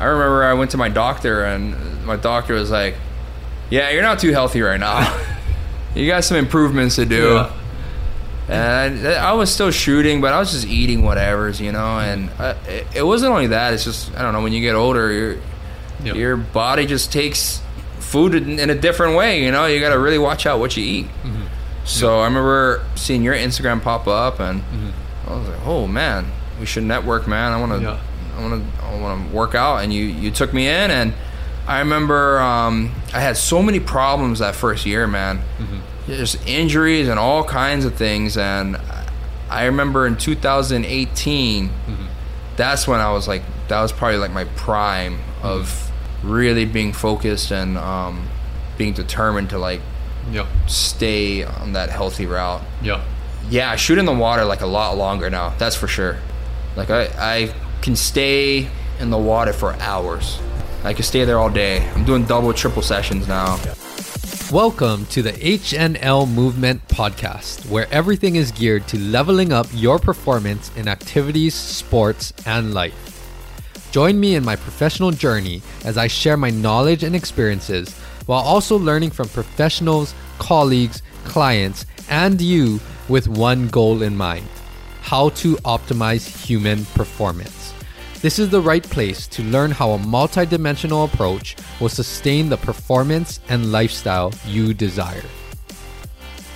I remember I went to my doctor and my doctor was like, "Yeah, you're not too healthy right now. you got some improvements to do." Yeah. And I, I was still shooting, but I was just eating whatever's, you know. And uh, it, wasn't only that; it's just I don't know. When you get older, your Yep. your body just takes food in, in a different way. You know, you got to really watch out what you eat. Mm-hmm. So I remember seeing your Instagram pop up, and Mm-hmm. I was like, "Oh man, we should network, man. I want to, Yeah. I want to, I want to work out." And you you took me in, and I remember um, I had so many problems that first year, man. Mm-hmm. There's injuries and all kinds of things, and I remember in 2018, Mm-hmm. that's when I was like, that was probably like my prime of really being focused and um, being determined to like Yep. stay on that healthy route. Yep. Yeah, I shoot in the water like a lot longer now. That's for sure. Like I, I can stay in the water for hours. I can stay there all day. I'm doing double, triple sessions now. Welcome to the HNL Movement Podcast, where everything is geared to leveling up your performance in activities, sports, and life. Join me in my professional journey as I share my knowledge and experiences while also learning from professionals, colleagues, clients, and you with one goal in mind how to optimize human performance. This is the right place to learn how a multidimensional approach will sustain the performance and lifestyle you desire.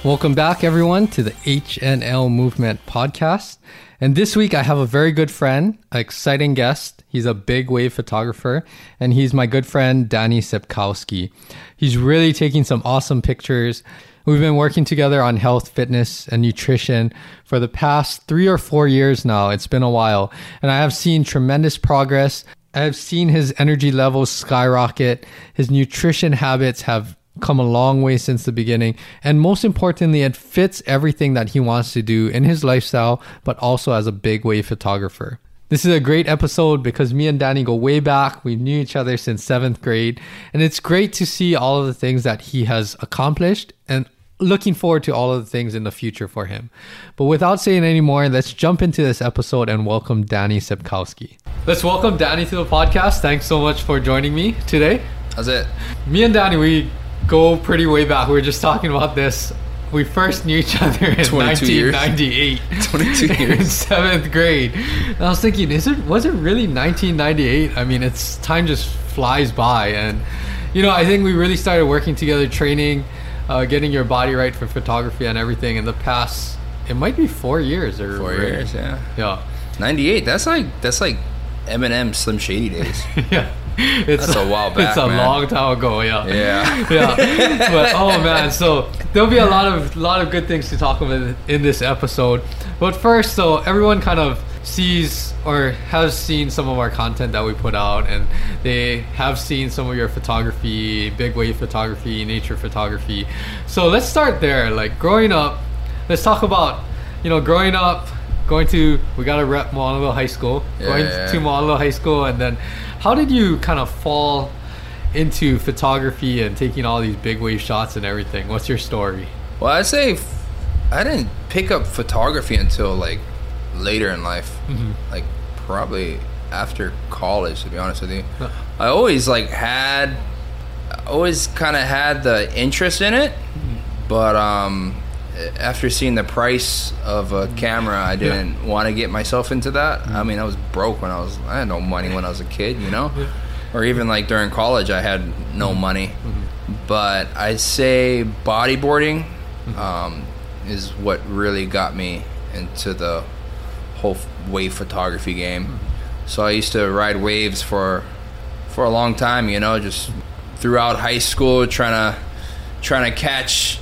Welcome back, everyone, to the HNL Movement Podcast. And this week, I have a very good friend, an exciting guest. He's a big wave photographer, and he's my good friend, Danny Sepkowski. He's really taking some awesome pictures. We've been working together on health, fitness, and nutrition for the past three or four years now. It's been a while, and I have seen tremendous progress. I have seen his energy levels skyrocket. His nutrition habits have come a long way since the beginning. And most importantly, it fits everything that he wants to do in his lifestyle, but also as a big wave photographer. This is a great episode because me and Danny go way back. We knew each other since seventh grade. And it's great to see all of the things that he has accomplished and looking forward to all of the things in the future for him. But without saying any more, let's jump into this episode and welcome Danny Sepkowski. Let's welcome Danny to the podcast. Thanks so much for joining me today That's it. me and Danny, we go pretty way back. We were just talking about this. We first knew each other in 22 years. 1998. 22 in years. seventh grade. And I was thinking, is it was it really 1998? I mean, it's time just flies by, and you know, I think we really started working together, training, uh, getting your body right for photography and everything in the past. It might be four years or Four years, yeah. yeah, 98. That's like that's like Eminem Slim Shady days. yeah. It's That's a while back, It's a man. long time ago. Yeah. Yeah. yeah. But oh man, so there'll be a lot of lot of good things to talk about in this episode. But first, so everyone kind of sees or has seen some of our content that we put out, and they have seen some of your photography, big wave photography, nature photography. So let's start there. Like growing up, let's talk about you know growing up. Going to we got to rep Moanalua High School. Yeah, going yeah, to. Moanalua High School, and then how did you kind of fall into photography and taking all these big wave shots and everything? What's your story? Well, I'd say f- I didn't pick up photography until like later in life, mm-hmm. like probably after college. To be honest with you, Huh. I always like had, I always kind of had the interest in it, mm-hmm. but um, after seeing the price of a camera, I didn't want to get myself into that. I mm-hmm. mean, I was broke when I was, I had no money when I was a kid, you know, Yeah. or even like during college, I had no money. But I'd say bodyboarding um, is what really got me into the whole wave photography game. So I used to ride waves for for a long time, you know, just throughout high school, trying to trying to catch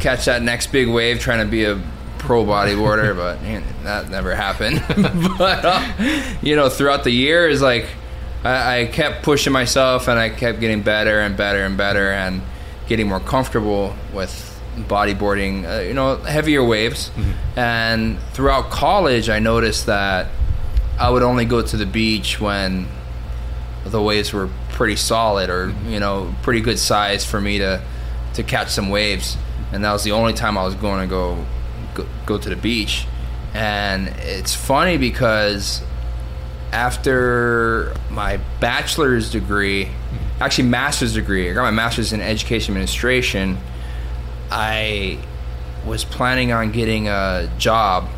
catch that next big wave, trying to be a pro bodyboarder, but you know, that never happened. but uh, you know, throughout the years, like I, I kept pushing myself, and I kept getting better and better and better, and getting more comfortable with bodyboarding. Uh, you know, heavier waves, mm-hmm. and throughout college, I noticed that I would only go to the beach when the waves were pretty solid or mm-hmm. you know pretty good size for me to to catch some waves. And that was the only time I was going to go go, go to the beach. And it's funny because after my bachelor's degree, mm-hmm. actually master's degree, I got my master's in education administration. I was planning on getting a job,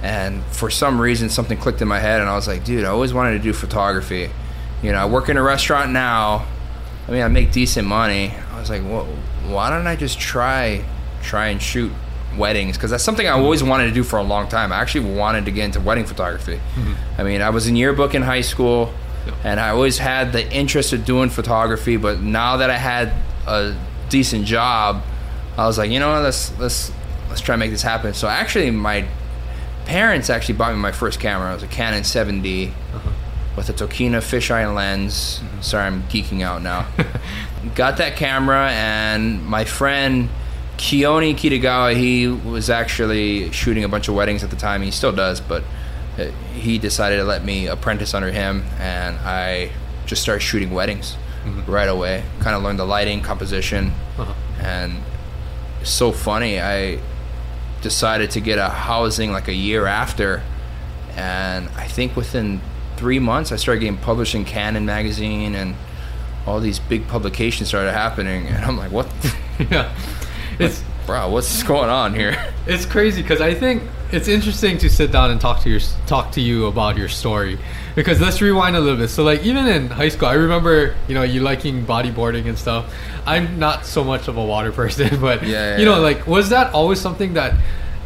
and for some reason, something clicked in my head, and I was like, dude, I always wanted to do photography. You know, I work in a restaurant now. I mean, I make decent money. I was like, well, why don't I just try, try and shoot weddings? Because that's something I always wanted to do for a long time. I actually wanted to get into wedding photography. Mm-hmm. I mean, I was in yearbook in high school, and I always had the interest of doing photography. But now that I had a decent job, I was like, you know, what, let's let's let's try and make this happen. So actually, my parents actually bought me my first camera. It was a Canon 7D with a Tokina fisheye lens. Sorry, I'm geeking out now. Got that camera, and my friend Keone Kitagawa, he was actually shooting a bunch of weddings at the time. He still does, but uh, he decided to let me apprentice under him, and I just started shooting weddings right away. Kind of learned the lighting, composition, Uh-huh. and so funny. I decided to get a housing like a year after, and I think within three months I started getting published in Canon magazine, and all these big publications started happening, and I'm like, what, yeah. It's bro? What's going on here? it's crazy because I think it's interesting to sit down and talk to your talk to you about your story because let's rewind a little bit. So like even in high school, I remember you know you liking bodyboarding and stuff. I'm not so much of a water person, but Yeah, yeah, you know yeah. like was that always something that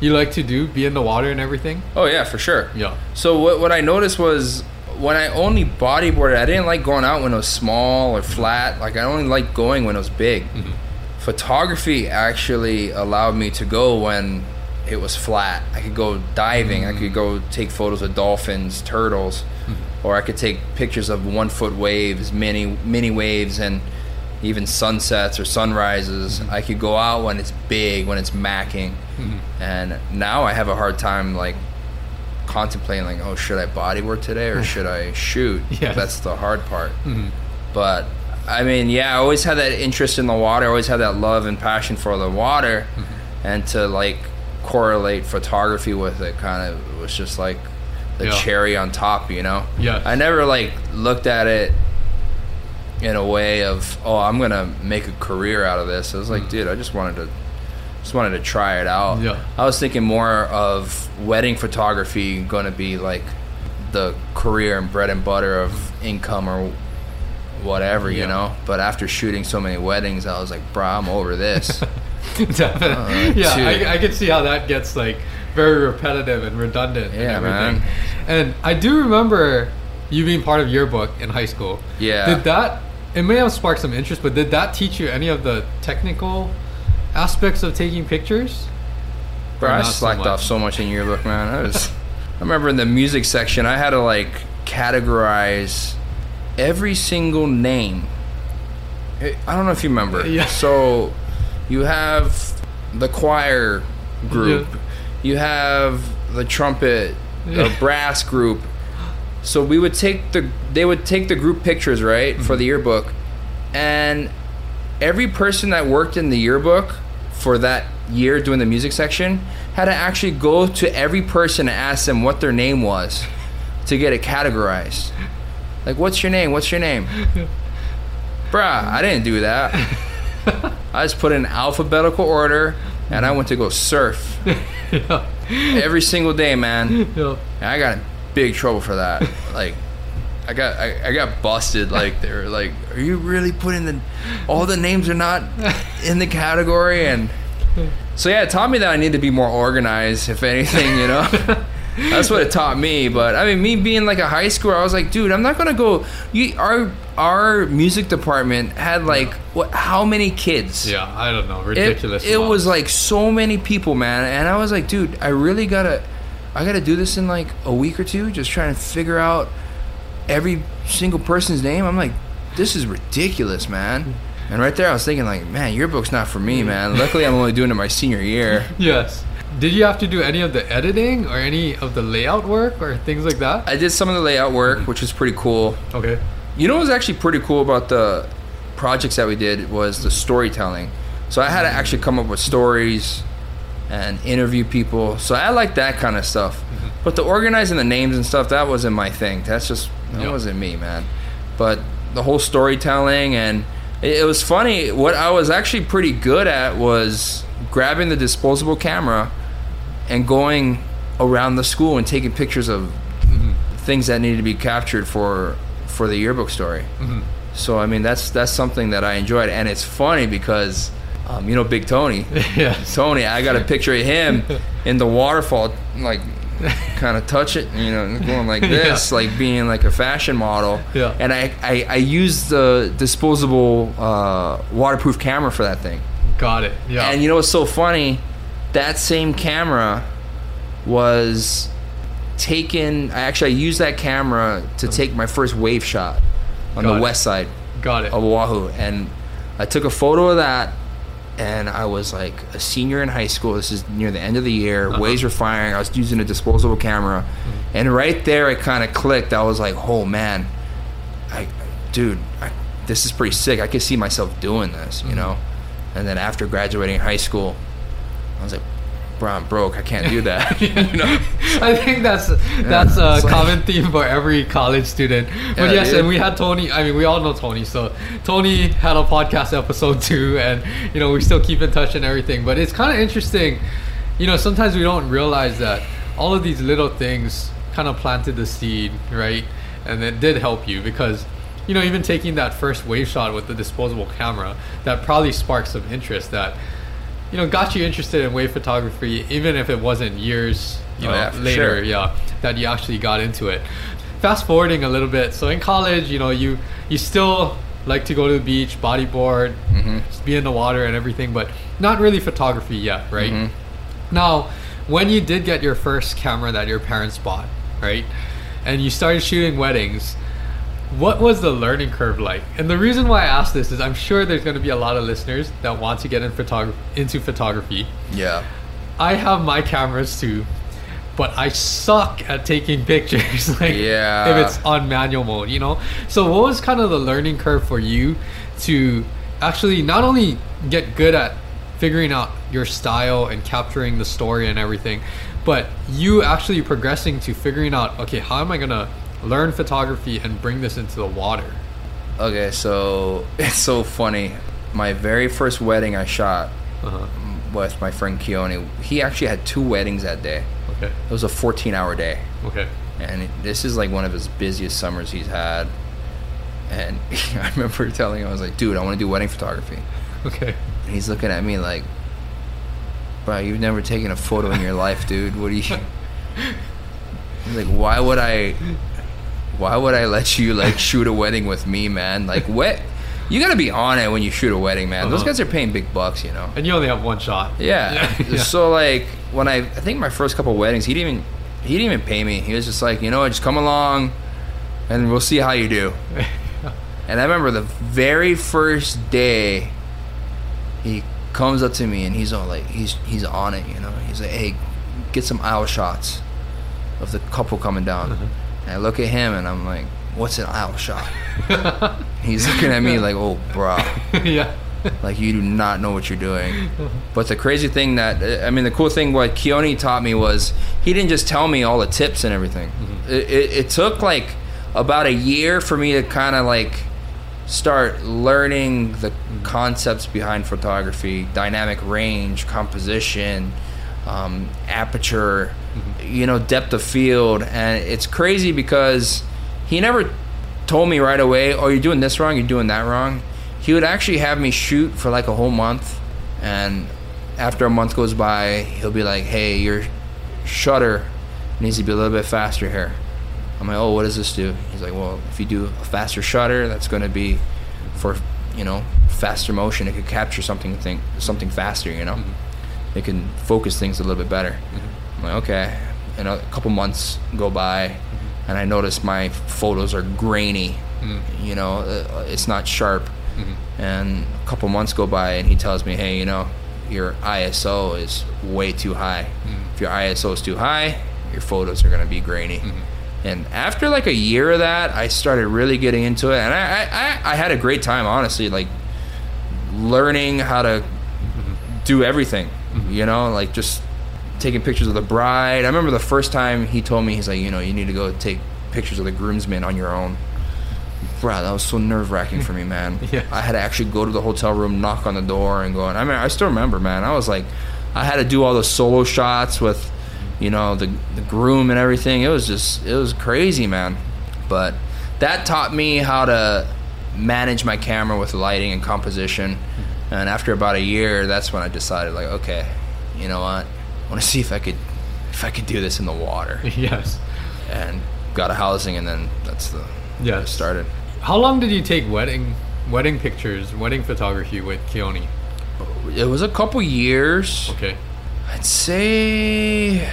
you like to do, be in the water and everything? Oh yeah, for sure. Yeah. So what what I noticed was when I only bodyboarded, I didn't like going out when it was small or flat. Like I only liked going when it was big. Mm-hmm. Photography actually allowed me to go when it was flat. I could go diving. I could go mm. take photos of dolphins, turtles, mm-hmm. or I could take pictures of one foot waves, mini mini waves, and even sunsets or sunrises. Mm-hmm. I could go out when it's big, when it's macking. Mm-hmm. And now I have a hard time like contemplating like, oh, should I bodyboard today or mm. should I shoot? Yes. That's the hard part. But I mean, yeah, I always had that interest in the water. I always had that love and passion for the water, and to like correlate photography with it, kind of was just like the Yeah. cherry on top, you know. Yeah. I never like looked at it in a way of, oh, I'm gonna make a career out of this. I was like, mm. dude, I just wanted to. Just wanted to try it out. Yeah. I was thinking more of wedding photography going to be like the career and bread and butter of income or whatever, you know. But after shooting so many weddings, I was like, bro, I'm over this. Definitely. Uh, yeah. I, I can see how that gets like very repetitive and redundant and Yeah, everything. man. And I do remember you being part of your book in high school. Yeah. Did that? It may have sparked some interest, but did that teach you any of the technical aspects of taking pictures? Bro, I not so slacked off so much in yearbook, man. I was. I remember in the music section, I had to like categorize every single name. I don't know if you remember. Yeah. So, you have the choir group. Yeah. You have the trumpet, the Yeah. brass group. So we would take the they would take the group pictures right for mm-hmm. the yearbook, and every person that worked in the yearbook for that year doing the music section had to actually go to every person and ask them what their name was to get it categorized. Like, what's your name? What's your name? Bruh, I didn't do that. I just put in alphabetical order and I went to go surf yeah. every single day, man. yeah. And I got in big trouble for that. Like, I got I, I got busted. Like they were like, "Are you really putting the all the names are not in the category?" And so yeah, it taught me that I need to be more organized. If anything, you know. That's what it taught me, but I mean, me being like a high schooler, I was like, dude, I'm not gonna go. You, our our music department had like what? How many kids? Yeah, I don't know. Ridiculous. it amounts. was like so many people, man. And I was like, dude, I really gotta, I gotta do this in like a week or two, just trying to figure out every single person's name. I'm like, this is ridiculous, man. And right there, I was thinking, like, man, your book's not for me, mm. man. Luckily, I'm only doing it my senior year. Yes. Did you have to do any of the editing or any of the layout work or things like that? I did some of the layout work, mm-hmm. which was pretty cool. Okay. You know what was actually pretty cool about the projects that we did was the storytelling. So I had to actually come up with stories and interview people. So I like that kind of stuff. Mm-hmm. But the organizing the names and stuff that wasn't my thing. That's just that Yeah. wasn't me, man. But the whole storytelling and it, it was funny. What I was actually pretty good at was grabbing the disposable camera and going around the school and taking pictures of things that needed to be captured for for the yearbook story. So I mean that's that's something that I enjoyed, and it's funny because um, you know Big Tony, yes. Tony, I got a picture of him in the waterfall, like kind of touch it, you know, going like this, like being like a fashion model. Yeah. And I I, I used the disposable uh, waterproof camera for that thing. Got it. Yeah. And you know what's so funny? That same camera was taken. I actually I used that camera to take my first wave shot on Got the it. west side Got it. of Oahu, and I took a photo of that. And I was like a senior in high school. This is near the end of the year. Uh-huh. Waves were firing. I was using a disposable camera, Mm-hmm. and right there, it kind of clicked. I was like, "Oh man, I, dude, I, this is pretty sick. I could see myself doing this, Mm-hmm. you know." And then after graduating high school, I was like, "Bro, I'm broke. I can't do that." you know? I think that's that's a it's like- common theme for every college student. But Yeah, yes, dude. and we had Tony. I mean, we all know Tony. So Tony had a podcast episode too, and you know we still keep in touch and everything. But it's kind of interesting. You know, sometimes we don't realize that all of these little things kind of planted the seed, right? And it did help you because. You know, even taking that first wave shot with the disposable camera, that probably sparked some interest. That you know got you interested in wave photography, even if it wasn't years you Oh, know yeah, later sure. yeah that you actually got into it fast forwarding a little bit so in college you know you you still like to go to the beach bodyboard Mm-hmm. just be in the water and everything but not really photography yet right Mm-hmm. now when you did get your first camera that your parents bought right and you started shooting weddings what was the learning curve like? And the reason why I ask this is I'm sure there's going to be a lot of listeners that want to get in photog- into photography. Yeah. I have my cameras too, but I suck at taking pictures. like Yeah. if it's on manual mode, you know. So what was kind of the learning curve for you to actually not only get good at figuring out your style and capturing the story and everything, but you actually progressing to figuring out okay, how am I gonna learn photography and bring this into the water? Okay, so it's so funny. My very first wedding I shot Uh-huh. with my friend Keone. He actually had two weddings that day. Okay. It was a 14-hour day, Okay. and this is like one of his busiest summers he's had. And I remember telling him, I was like, "Dude, I want to do wedding photography." Okay. And he's looking at me like, "Bro, you've never taken a photo in your life, dude. What are you?" Like, "Why would I? Why would I let you like shoot a wedding with me, man? Like, what? You gotta be on it when you shoot a wedding, man. Those Uh-huh. guys are paying big bucks, you know." And you only have one shot. Yeah. yeah. So like when I I think my first couple weddings, he didn't even he didn't even pay me. He was just like, you know what, just come along, and we'll see how you do. And I remember the very first day, he comes up to me and he's all like, he's he's on it, you know. He's like, hey, get some aisle shots of the couple coming down. And I look at him and I'm like, what's an aisle shot? he's looking at me like, oh, bro yeah. like you do not know what you're doing. But the crazy thing that I mean, the cool thing what Keone taught me was he didn't just tell me all the tips and everything. It, it, it took like about a year for me to kind of like start learning the concepts behind photography, dynamic range, composition, um, aperture, you know, depth of field, and it's crazy because he never told me right away, "Oh, you're doing this wrong. You're doing that wrong." He would actually have me shoot for like a whole month, and after a month goes by, he'll be like, "Hey, your shutter needs to be a little bit faster here." I'm like, "Oh, what does this do?" He's like, "Well, if you do a faster shutter, that's going to be for you know faster motion. It could capture something think something faster. You know, mm-hmm. it can focus things a little bit better." Mm-hmm. I'm like, "Okay." And a couple months go by, and I notice my photos are grainy. Mm-hmm. You know, uh, it's not sharp. Mm-hmm. And a couple months go by, and he tells me, "Hey, you know, your ISO is way too high. Mm-hmm. If your ISO is too high, your photos are going to be grainy." And after like a year of that, I started really getting into it, and I, I, I, I had a great time, honestly, like learning how to do everything. You know, like just taking pictures of the bride. I remember the first time he told me, he's like, you know, you need to go take pictures of the groomsmen on your own. Bro, that was so nerve wracking for me, man. Yes. I had to actually go to the hotel room, knock on the door, and go. And I mean, I still remember, man. I was like, I had to do all the solo shots with, you know, the the groom and everything. It was just, it was crazy, man. But that taught me how to manage my camera with lighting and composition. And after about a year, that's when I decided, like, okay, you know what? I want to see if I could, if I could do this in the water. yes. And got a housing, and then that's the Yes. started. How long did you take wedding wedding pictures, wedding photography with Keone? It was a couple years. Okay. I'd say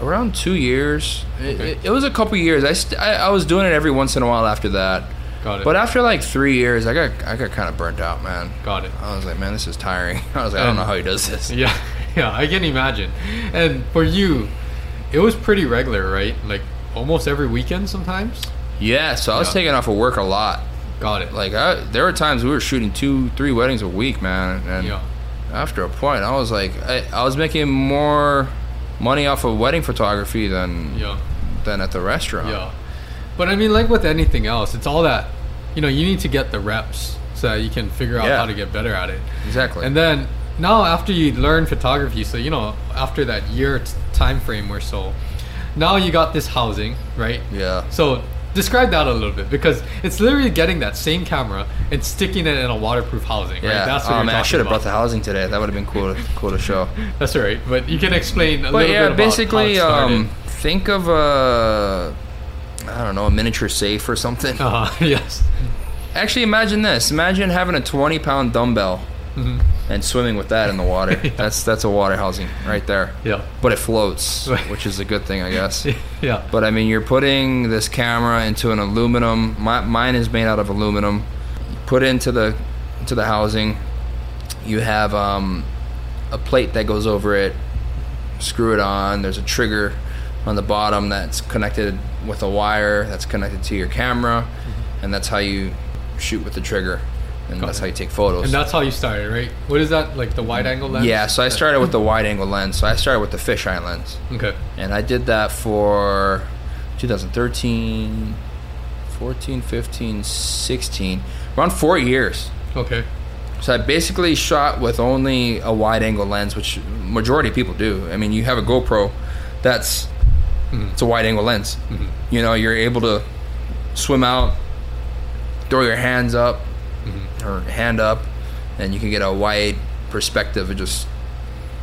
around two years. It, Okay. it, it was a couple years. I, st- I I was doing it every once in a while after that. Got it. But after like three years, I got I got kind of burnt out, man. Got it. I was like, man, this is tiring. I was like, I don't know how he does this. Yeah, yeah, I can imagine. And for you, it was pretty regular, right? Like almost every weekend sometimes? Yeah, so I was Yeah. taking off of work a lot. Got it. Like I, there were times we were shooting two, three weddings a week, man. And yeah. after a point, I was like, I, I was making more money off of wedding photography than Yeah. than at the restaurant. Yeah. But I mean, like with anything else, it's all that, you know, you need to get the reps so that you can figure out Yeah. how to get better at it. exactly. And then now after you learn photography, so you know, after that year t- time frame or so, now you got this housing, right? yeah, So describe that a little bit because it's literally getting that same camera and sticking it in a waterproof housing, right? yeah. That's what oh you're man, I should have brought the housing today. That would have been cool. To, cool to show. That's all right, but you can explain a But little yeah, bit basically, how it started. um, think of a, I don't know, a miniature safe or something. uh, yes, Actually, imagine this. Imagine having a 20 pound dumbbell Mhm. and swimming with that in the water. That's that's a water housing right there. yeah, But it floats, which is a good thing, I guess. yeah, But I mean, you're putting this camera into an aluminum. My, mine is made out of aluminum. Put into the into the housing. You have um, a plate that goes over it. Screw it on. There's a trigger on the bottom that's connected with a wire that's connected to your camera, and that's how you shoot with the trigger, and Got that's it. how you take photos. and that's how you started, right? What is that like the wide angle lens? yeah, so I started with the wide angle lens. So I started with the fisheye lens. Okay, And I did that for 2013, 14, 15, 16, around four years. okay, So I basically shot with only a wide angle lens, which majority of people do. I mean, you have a GoPro, that's Mhm. it's a wide angle lens. Mhm. You know, you're able to swim out, throw your hands up Or hand up, and you can get a wide perspective and just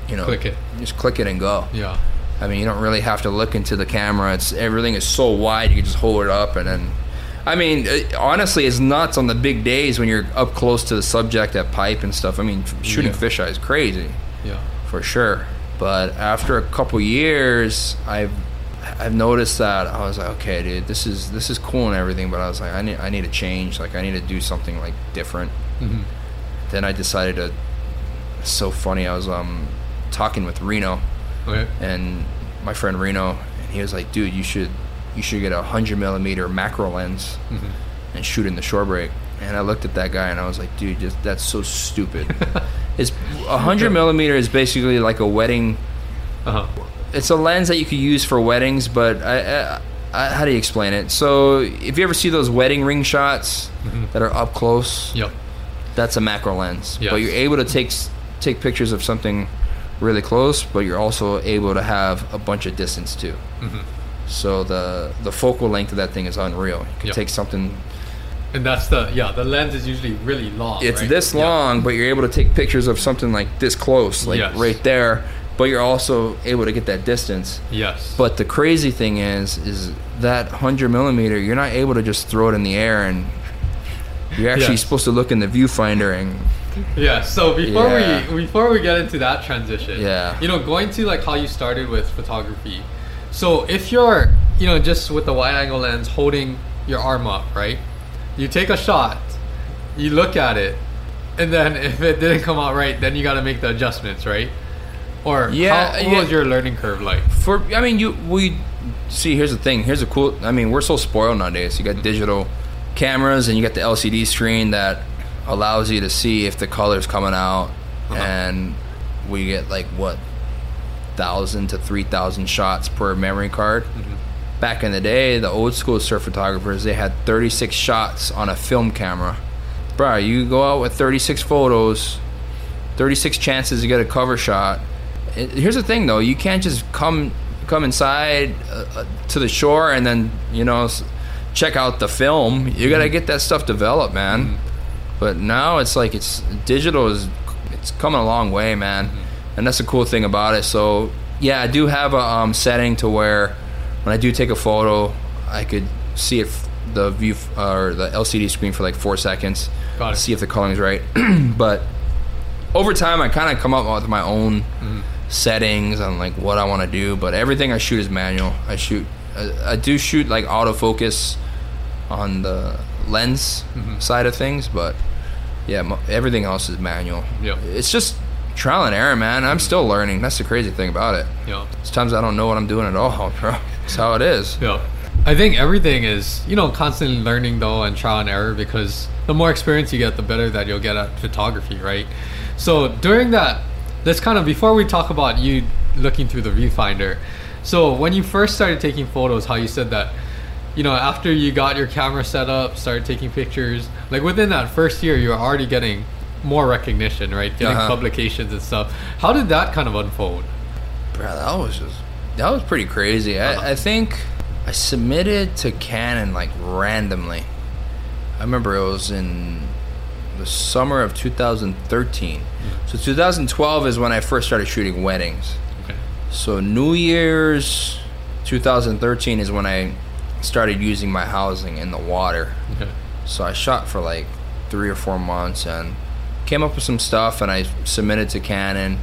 you know Click it. just click it and go. yeah, I mean, you don't really have to look into the camera. It's everything is so wide. You can just hold it up and then. I mean, it, honestly, it's nuts on the big days when you're up close to the subject at pipe and stuff. I mean, shooting Yeah. fisheye is crazy yeah, for sure. But after a couple years, I've I've noticed that I was like, okay, dude, this is this is cool and everything, but I was like, I need I need to change. Like, I need to do something like different. hmm Then I decided to. It's so funny. I was um talking with Reno okay, and my friend Reno, and he was like, "Dude, you should, you should get a hundred millimeter macro lens hmm and shoot in the shore break." And I looked at that guy and I was like, "Dude, just that's so stupid." it's a hundred millimeter is basically like a wedding. uh huh, It's a lens that you could use for weddings, but I, I, I, how do you explain it? So if you ever see those wedding ring shots Mhm. that are up close, yep, that's a macro lens. Yes. But you're able to take take pictures of something really close, but you're also able to have a bunch of distance too. hmm So the the focal length of that thing is unreal. You can Yep. take something. and that's the yeah, the lens is usually really long. It's right? this Yeah. long, but you're able to take pictures of something like this close, like Yes. right there. But you're also able to get that distance. Yes, But the crazy thing is, is that hundred millimeter, you're not able to just throw it in the air and. You're actually Yes. supposed to look in the viewfinder and Yeah. So before Yeah. we before we get into that transition, Yeah. you know, going to like how you started with photography. So if you're, you know, just with the wide angle lens holding your arm up, right? You take a shot, you look at it, and then if it didn't come out right, then you got to make the adjustments, right? Or Yeah, how, yeah. what was your learning curve like? for I mean you we see here's the thing here's a cool I mean we're so spoiled nowadays you got digital cameras and you got the LCD screen that allows you to see if the color's coming out Uh-huh. and we get like what thousand to three thousand shots per memory card. Back in the day, the old school surf photographers they had 36 shots on a film camera. Bro, you go out with 36 photos, 36 chances to get a cover shot. Here's the thing though, you can't just come come inside uh, uh, to the shore and then you know check out the film. You got to get that stuff developed, man. But now it's like it's digital is it's coming a long way, man, and that's the cool thing about it. So yeah, I do have a um, setting to where when I do take a photo, I could see it the view f- or the LCD screen for like four seconds, Got it. see if the coloring's right. but over time, I kind of come up with my own settings on like what I want to do. But everything I shoot is manual. I shoot, I, I do shoot like autofocus on the lens mm-hmm. side of things, but yeah, everything else is manual. Yeah. It's just trial and error, man. I'm mm-hmm. still learning. That's the crazy thing about it. Yeah. Sometimes I don't know what I'm doing at all, bro. That's how it is. Yeah. I think everything is, you know, constantly learning though and trial and error because the more experience you get, the better that you'll get at photography, right? So during that, let's kind of, before we talk about you looking through the viewfinder, so when you first started taking photos, how you said that, you know, after you got your camera set up, started taking pictures, like within that first year, you were already getting more recognition, right? Getting Uh-huh. publications and stuff. How did that kind of unfold? Bro, that was just that was pretty crazy. I, I think I submitted to Canon like randomly. I remember it was in the summer of 2013. So 2012 is when I first started shooting weddings. Okay. So New Year's 2013 is when I started using my housing in the water. Okay. So I shot for like three or four months and came up with some stuff and I submitted to Canon.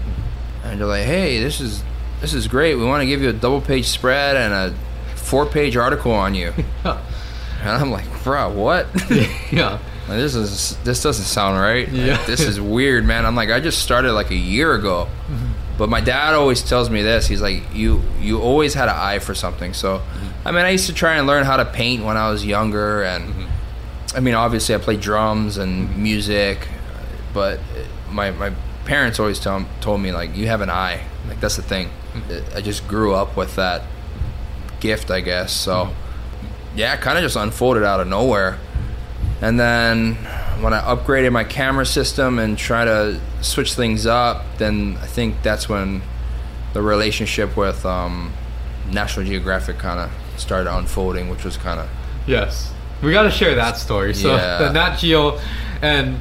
And they're like, "Hey, this is this is great. We want to give you a double page spread and a four page article on you." and I'm like, "Bro, what? yeah. Like, this is this doesn't sound right. Like, this is weird, man." I'm like, "I just started like a year ago." Mm-hmm. But my dad always tells me this. He's like, "You you always had an eye for something." So, mm-hmm. I mean, I used to try and learn how to paint when I was younger, and mm-hmm. I mean, obviously, I played drums and music, but my my parents always tell, told me like, "You have an eye." Like that's the thing. I just grew up with that gift, I guess. So, yeah, kind of just unfolded out of nowhere. And then when I upgraded my camera system and try to switch things up, then I think that's when the relationship with um, National Geographic kind of started unfolding, which was kind of Yes. We got to share that story. So Yeah. the Nat Geo, and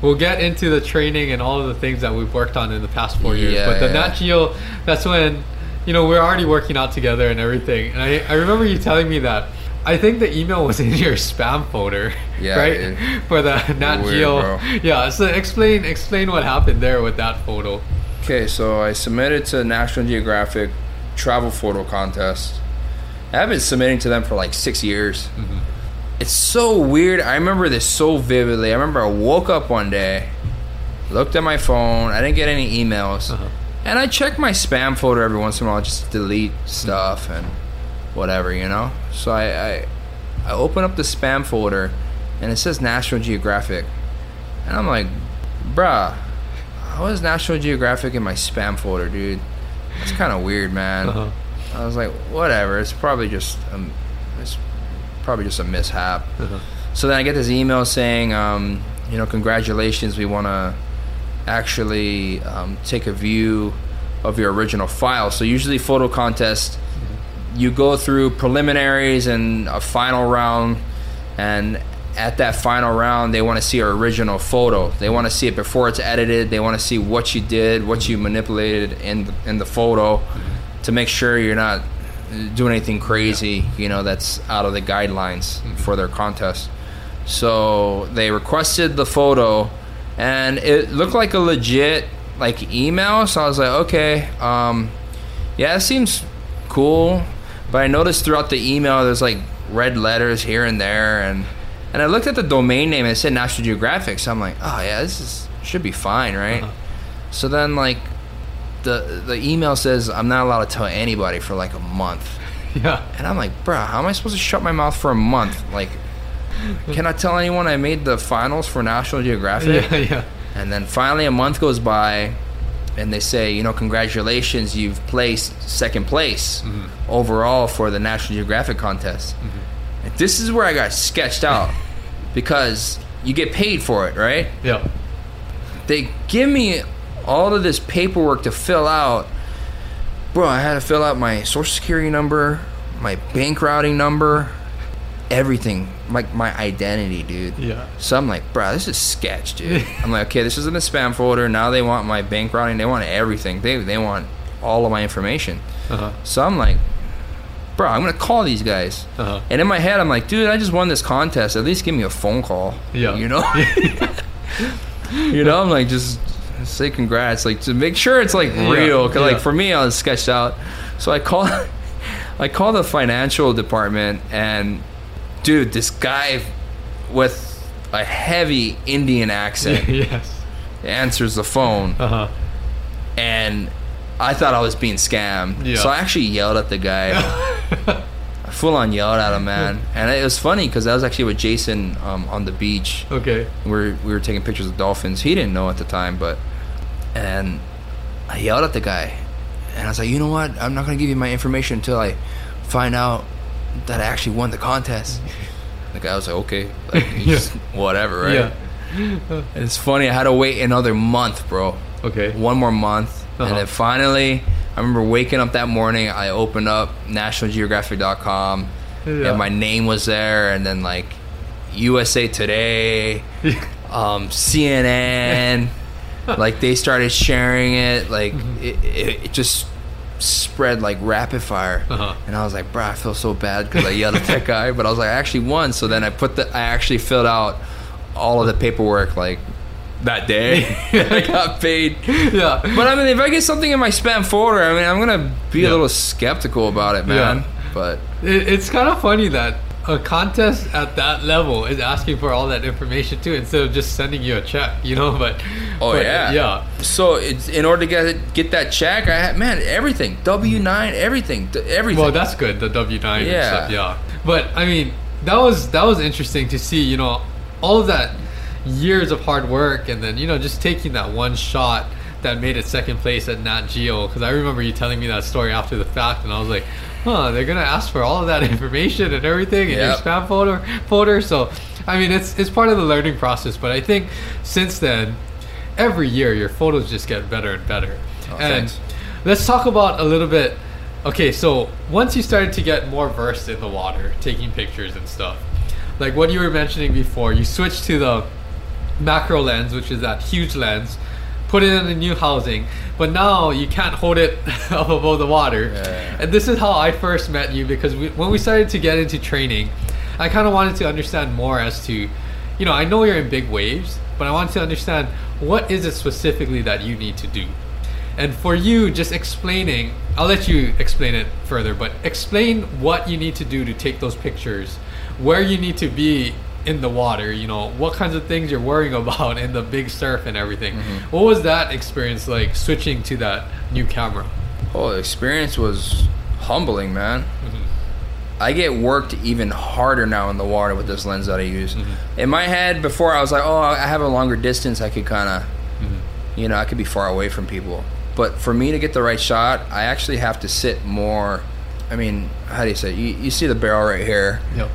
we'll get into the training and all of the things that we've worked on in the past four years. Yeah, but the yeah. Nat Geo, that's when, you know, we're already working out together and everything. And I, I remember you telling me that. I think the email was in your spam folder, Yeah, right? it- For the Nat weird, Geo. bro. Yeah, so explain explain what happened there with that photo. Okay, so I submitted to National Geographic travel photo contest. I've been submitting to them for like six years. It's so weird. I remember this so vividly. I remember I woke up one day, looked at my phone. I didn't get any emails, Uh-huh. and I check my spam folder every once in a while, just delete stuff and whatever, you know. So I, I I open up the spam folder, and it says National Geographic, and I'm like, bruh, how is National Geographic in my spam folder, dude? That's kind of weird, man. Uh-huh. I was like, whatever. It's probably just um, it's probably just a mishap. Uh-huh. So then I get this email saying, um, you know, congratulations. We want to actually um, take a view of your original file. So usually photo contest, you go through preliminaries and a final round, and at that final round, they want to see your original photo. They want to see it before it's edited. They want to see what you did, what you manipulated in the, in the photo, to make sure you're not doing anything crazy. You know, that's out of the guidelines for their contest. So they requested the photo, and it looked like a legit like email. So I was like, okay, um, yeah, it seems cool. But I noticed throughout the email, there's like red letters here and there, and and I looked at the domain name and it said National Geographic. So I'm like, oh yeah, this is should be fine, right? Uh-huh. So then like the the email says I'm not allowed to tell anybody for like a month. Yeah. And I'm like, bruh, how am I supposed to shut my mouth for a month? Like, can I tell anyone I made the finals for National Geographic? Yeah. Yeah. And then finally, a month goes by, and they say, you know, congratulations, you've placed second place mm-hmm. overall for the National Geographic contest. Mm-hmm. And this is where I got sketched out because you get paid for it, right? Yeah. They give me all of this paperwork to fill out. Bro, I had to fill out my social security number, my bank routing number, everything. Like my identity, dude. Yeah. So I'm like, bro, this is sketch, dude. I'm like, okay, this is in the spam folder. Now they want my bank routing. They want everything. They they want all of my information. Uh-huh. So I'm like, bro, I'm gonna call these guys. Uh-huh. And in my head, I'm like, dude, I just won this contest. At least give me a phone call. Yeah. You know. you know, I'm like, just say congrats, like to make sure it's like real. Cause yeah. like for me, I was sketched out. So I call, I call the financial department, and dude, this guy with a heavy Indian accent yes. answers the phone, Uh huh. and I thought I was being scammed. Yeah. So I actually yelled at the guy. I full on yelled at him, man. And it was funny because I was actually with Jason um, on the beach. Okay. We were, we were taking pictures of dolphins. He didn't know at the time, but. And I yelled at the guy. And I was like, you know what? I'm not going to give you my information until I find out that I actually won the contest. The guy was like, okay. Like, Yeah. just- whatever, right? Yeah. And It's funny. I had to wait another month, bro Okay. one more month, Uh-huh. and then finally, I remember waking up that morning. I opened up NationalGeographic.com, Yeah. and my name was there, and then like USA Today, um, CNN, like they started sharing it. Like Mm-hmm. it, it, it just spread like rapid fire, Uh-huh. and I was like, "Bro, I feel so bad because I yelled at that guy," but I was like, "I actually won." So then I put the, I actually filled out all of the paperwork like that day. I got paid. yeah. But I mean, if I get something in my spam folder, I mean, I'm gonna be Yeah. a little skeptical about it, man. Yeah. But It, it's kind of funny that a contest at that level is asking for all that information too, instead of just sending you a check, you know. But oh but, yeah, yeah, So it's in order to get get that check, I had man everything W nine everything everything. Well, that's good. The W nine Yeah. stuff. Yeah. But I mean, that was that was interesting to see. You know, all of that years of hard work, and then you know just taking that one shot that made it second place at Nat Geo. Because I remember you telling me that story after the fact, and I was like, huh, they're gonna ask for all of that information and everything in your spam folder folder. So, I mean, it's it's part of the learning process. But I think since then, every year your photos just get better and better. Oh, and thanks. let's talk about a little bit. Okay, so once you started to get more versed in the water, taking pictures and stuff, like what you were mentioning before, you switched to the macro lens, which is that huge lens, put it in a new housing, but now you can't hold it up above the water. Yeah. And this is how I first met you because we, when we started to get into training, I kind of wanted to understand more as to, you know, I know you're in big waves, but I wanted to understand what is it specifically that you need to do. And for you, just explaining, I'll let you explain it further, but explain what you need to do to take those pictures, where you need to be in the water, you know, what kinds of things you're worrying about in the big surf and everything. What was that experience like switching to that new camera? oh, the experience was humbling, man. Mm-hmm. I get worked even harder now in the water with this lens that I use. Mm-hmm. In my head, before I was like, oh, I have a longer distance. I could kind of, Mm-hmm. you know, I could be far away from people. But for me to get the right shot, I actually have to sit more. I mean, how do you say? it? You, you see the barrel right here. Yep.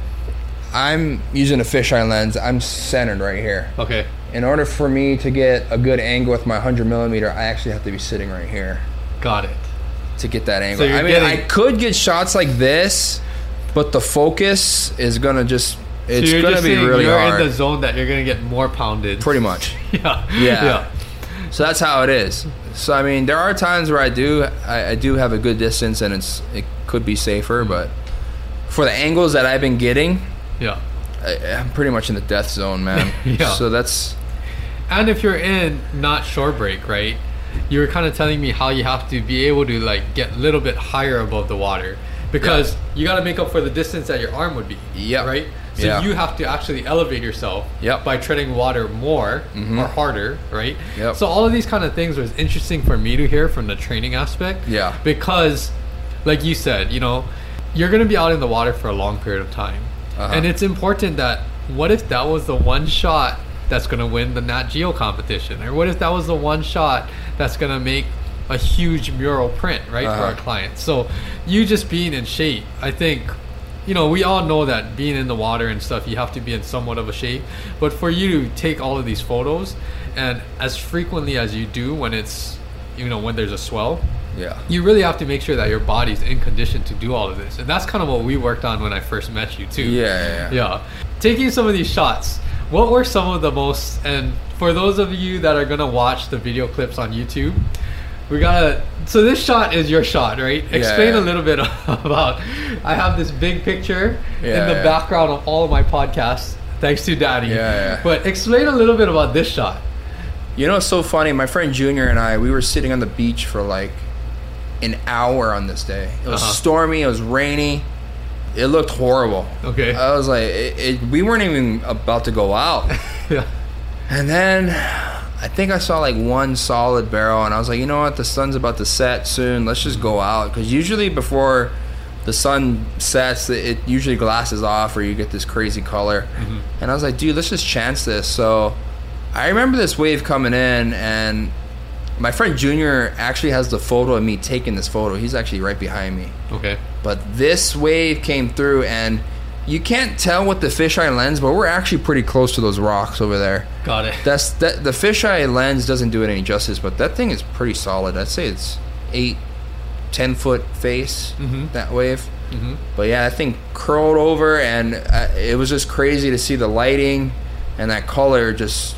I'm using a fisheye lens. I'm centered right here. Okay. In order for me to get a good angle with my 100 millimeter, I actually have to be sitting right here Got it. to get that angle. you're I mean, getting- I could get shots like this, but the focus is gonna just it's so you're gonna just be saying really you're hard. in the zone that you're gonna get more pounded. pretty much. yeah. Yeah. Yeah. So that's how it is. So I mean, there are times where I do I, I do have a good distance and it's it could be safer, but for the angles that I've been getting, Yeah. I, I'm pretty much in the death zone, man. Yeah. So that's And if you're in not shore break, right? You were kind of telling me how you have to be able to like get a little bit higher above the water because you got to make up for the distance that your arm would be. Yeah. Right. So Yeah. you have to actually elevate yourself Yep. by treading water more Mhm. or harder, right? Yep. So all of these kind of things was interesting for me to hear from the training aspect. Yeah. Because, like you said, you know, you're gonna be out in the water for a long period of time, Uh-huh. and it's important that what if that was the one shot that's going to win the Nat Geo competition? Or what if that was the one shot that's going to make a huge mural print, right, for our Uh-huh. clients? So you just being in shape, I think, you know, we all know that being in the water and stuff, you have to be in somewhat of a shape. But for you to take all of these photos and as frequently as you do when it's, you know, when there's a swell, Yeah. you really have to make sure that your body's in condition to do all of this. And that's kind of what we worked on when I first met you too. Yeah, yeah, yeah. Taking some of these shots, what were some of the most and for those of you that are gonna watch the video clips on YouTube, we gotta so this shot is your shot, right? Yeah, Explain yeah. a little bit about I have this big picture Yeah, in the background of all of my podcasts, thanks to Daddy. Yeah, yeah. But explain a little bit about this shot. You know, it's so funny. My friend Junior and I, we were sitting on the beach for like an hour on this day. It was Uh-huh. stormy. It was rainy. It looked horrible. Okay. I was like, it, it, we weren't even about to go out. yeah. and then I think I saw like one solid barrel, and I was like, you know what? The sun's about to set soon. Let's just go out. Because usually before the sun sets, it it usually glasses off, or you get this crazy color. And I was like, dude, let's just chance this. So I remember this wave coming in, and my friend Junior actually has the photo of me taking this photo. He's actually right behind me. Okay. But this wave came through, and you can't tell with the fisheye lens, but we're actually pretty close to those rocks over there. Got it. That's that. The fisheye lens doesn't do it any justice, but that thing is pretty solid. I'd say it's eight, ten foot face Mhm. that wave. hmm But yeah, that thing curled over, and uh, it was just crazy to see the lighting and that color just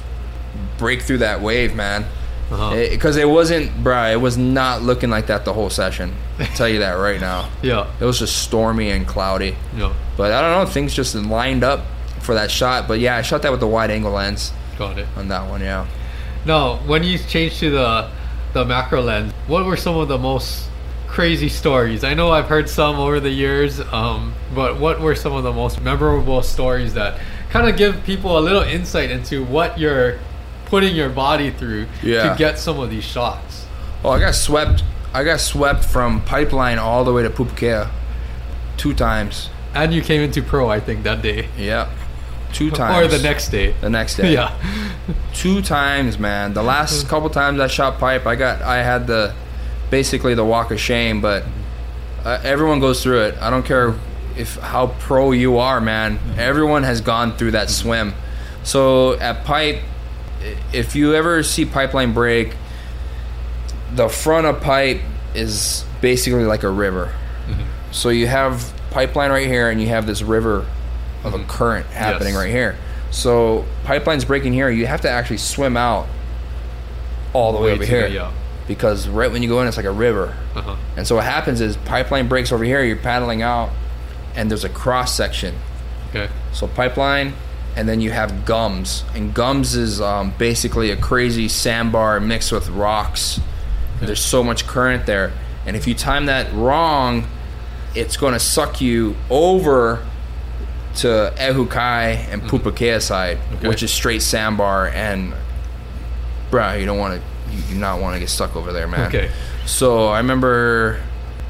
break through that wave, man. Uh-huh. Because it, wasn't, bruh, it was not looking like that the whole session. I'll tell you that right now. yeah. It was just stormy and cloudy. Yeah. But I don't know, things just lined up for that shot. But yeah, I shot that with the wide angle lens Got it. on that one, yeah. Now, when you changed to the the macro lens, what were some of the most crazy stories? I know I've heard some over the years, um, but what were some of the most memorable stories that kind of give people a little insight into what you're putting your body through Yeah. to get some of these shots? Oh, I got swept. I got swept from Pipeline all the way to Pupukea, two times. And you came into pro, I think, that day Yeah, two times. or the next day. The next day. Yeah. two times, man. The last couple times I shot pipe, I got. I had the, basically the walk of shame. But uh, everyone goes through it. I don't care if how pro you are, man. Everyone has gone through that swim. So at pipe, if you ever see pipeline break, the front of pipe is basically like a river. So you have pipeline right here, and you have this river of a current happening Yes. right here. So pipeline's breaking here. You have to actually swim out all the way, Way over here the- yeah. because right when you go in, it's like a river. Uh-huh. And so what happens is pipeline breaks over here. You're paddling out, and there's a cross section. Okay. So pipeline, and then you have gums, and gums is um, basically a crazy sandbar mixed with rocks. There's so much current there, and if you time that wrong, it's going to suck you over to Ehukai and Pupukea side, Mm-hmm. Okay. which is straight sandbar, and bruh, you don't want to, you do not want to get stuck over there, man. Okay. So I remember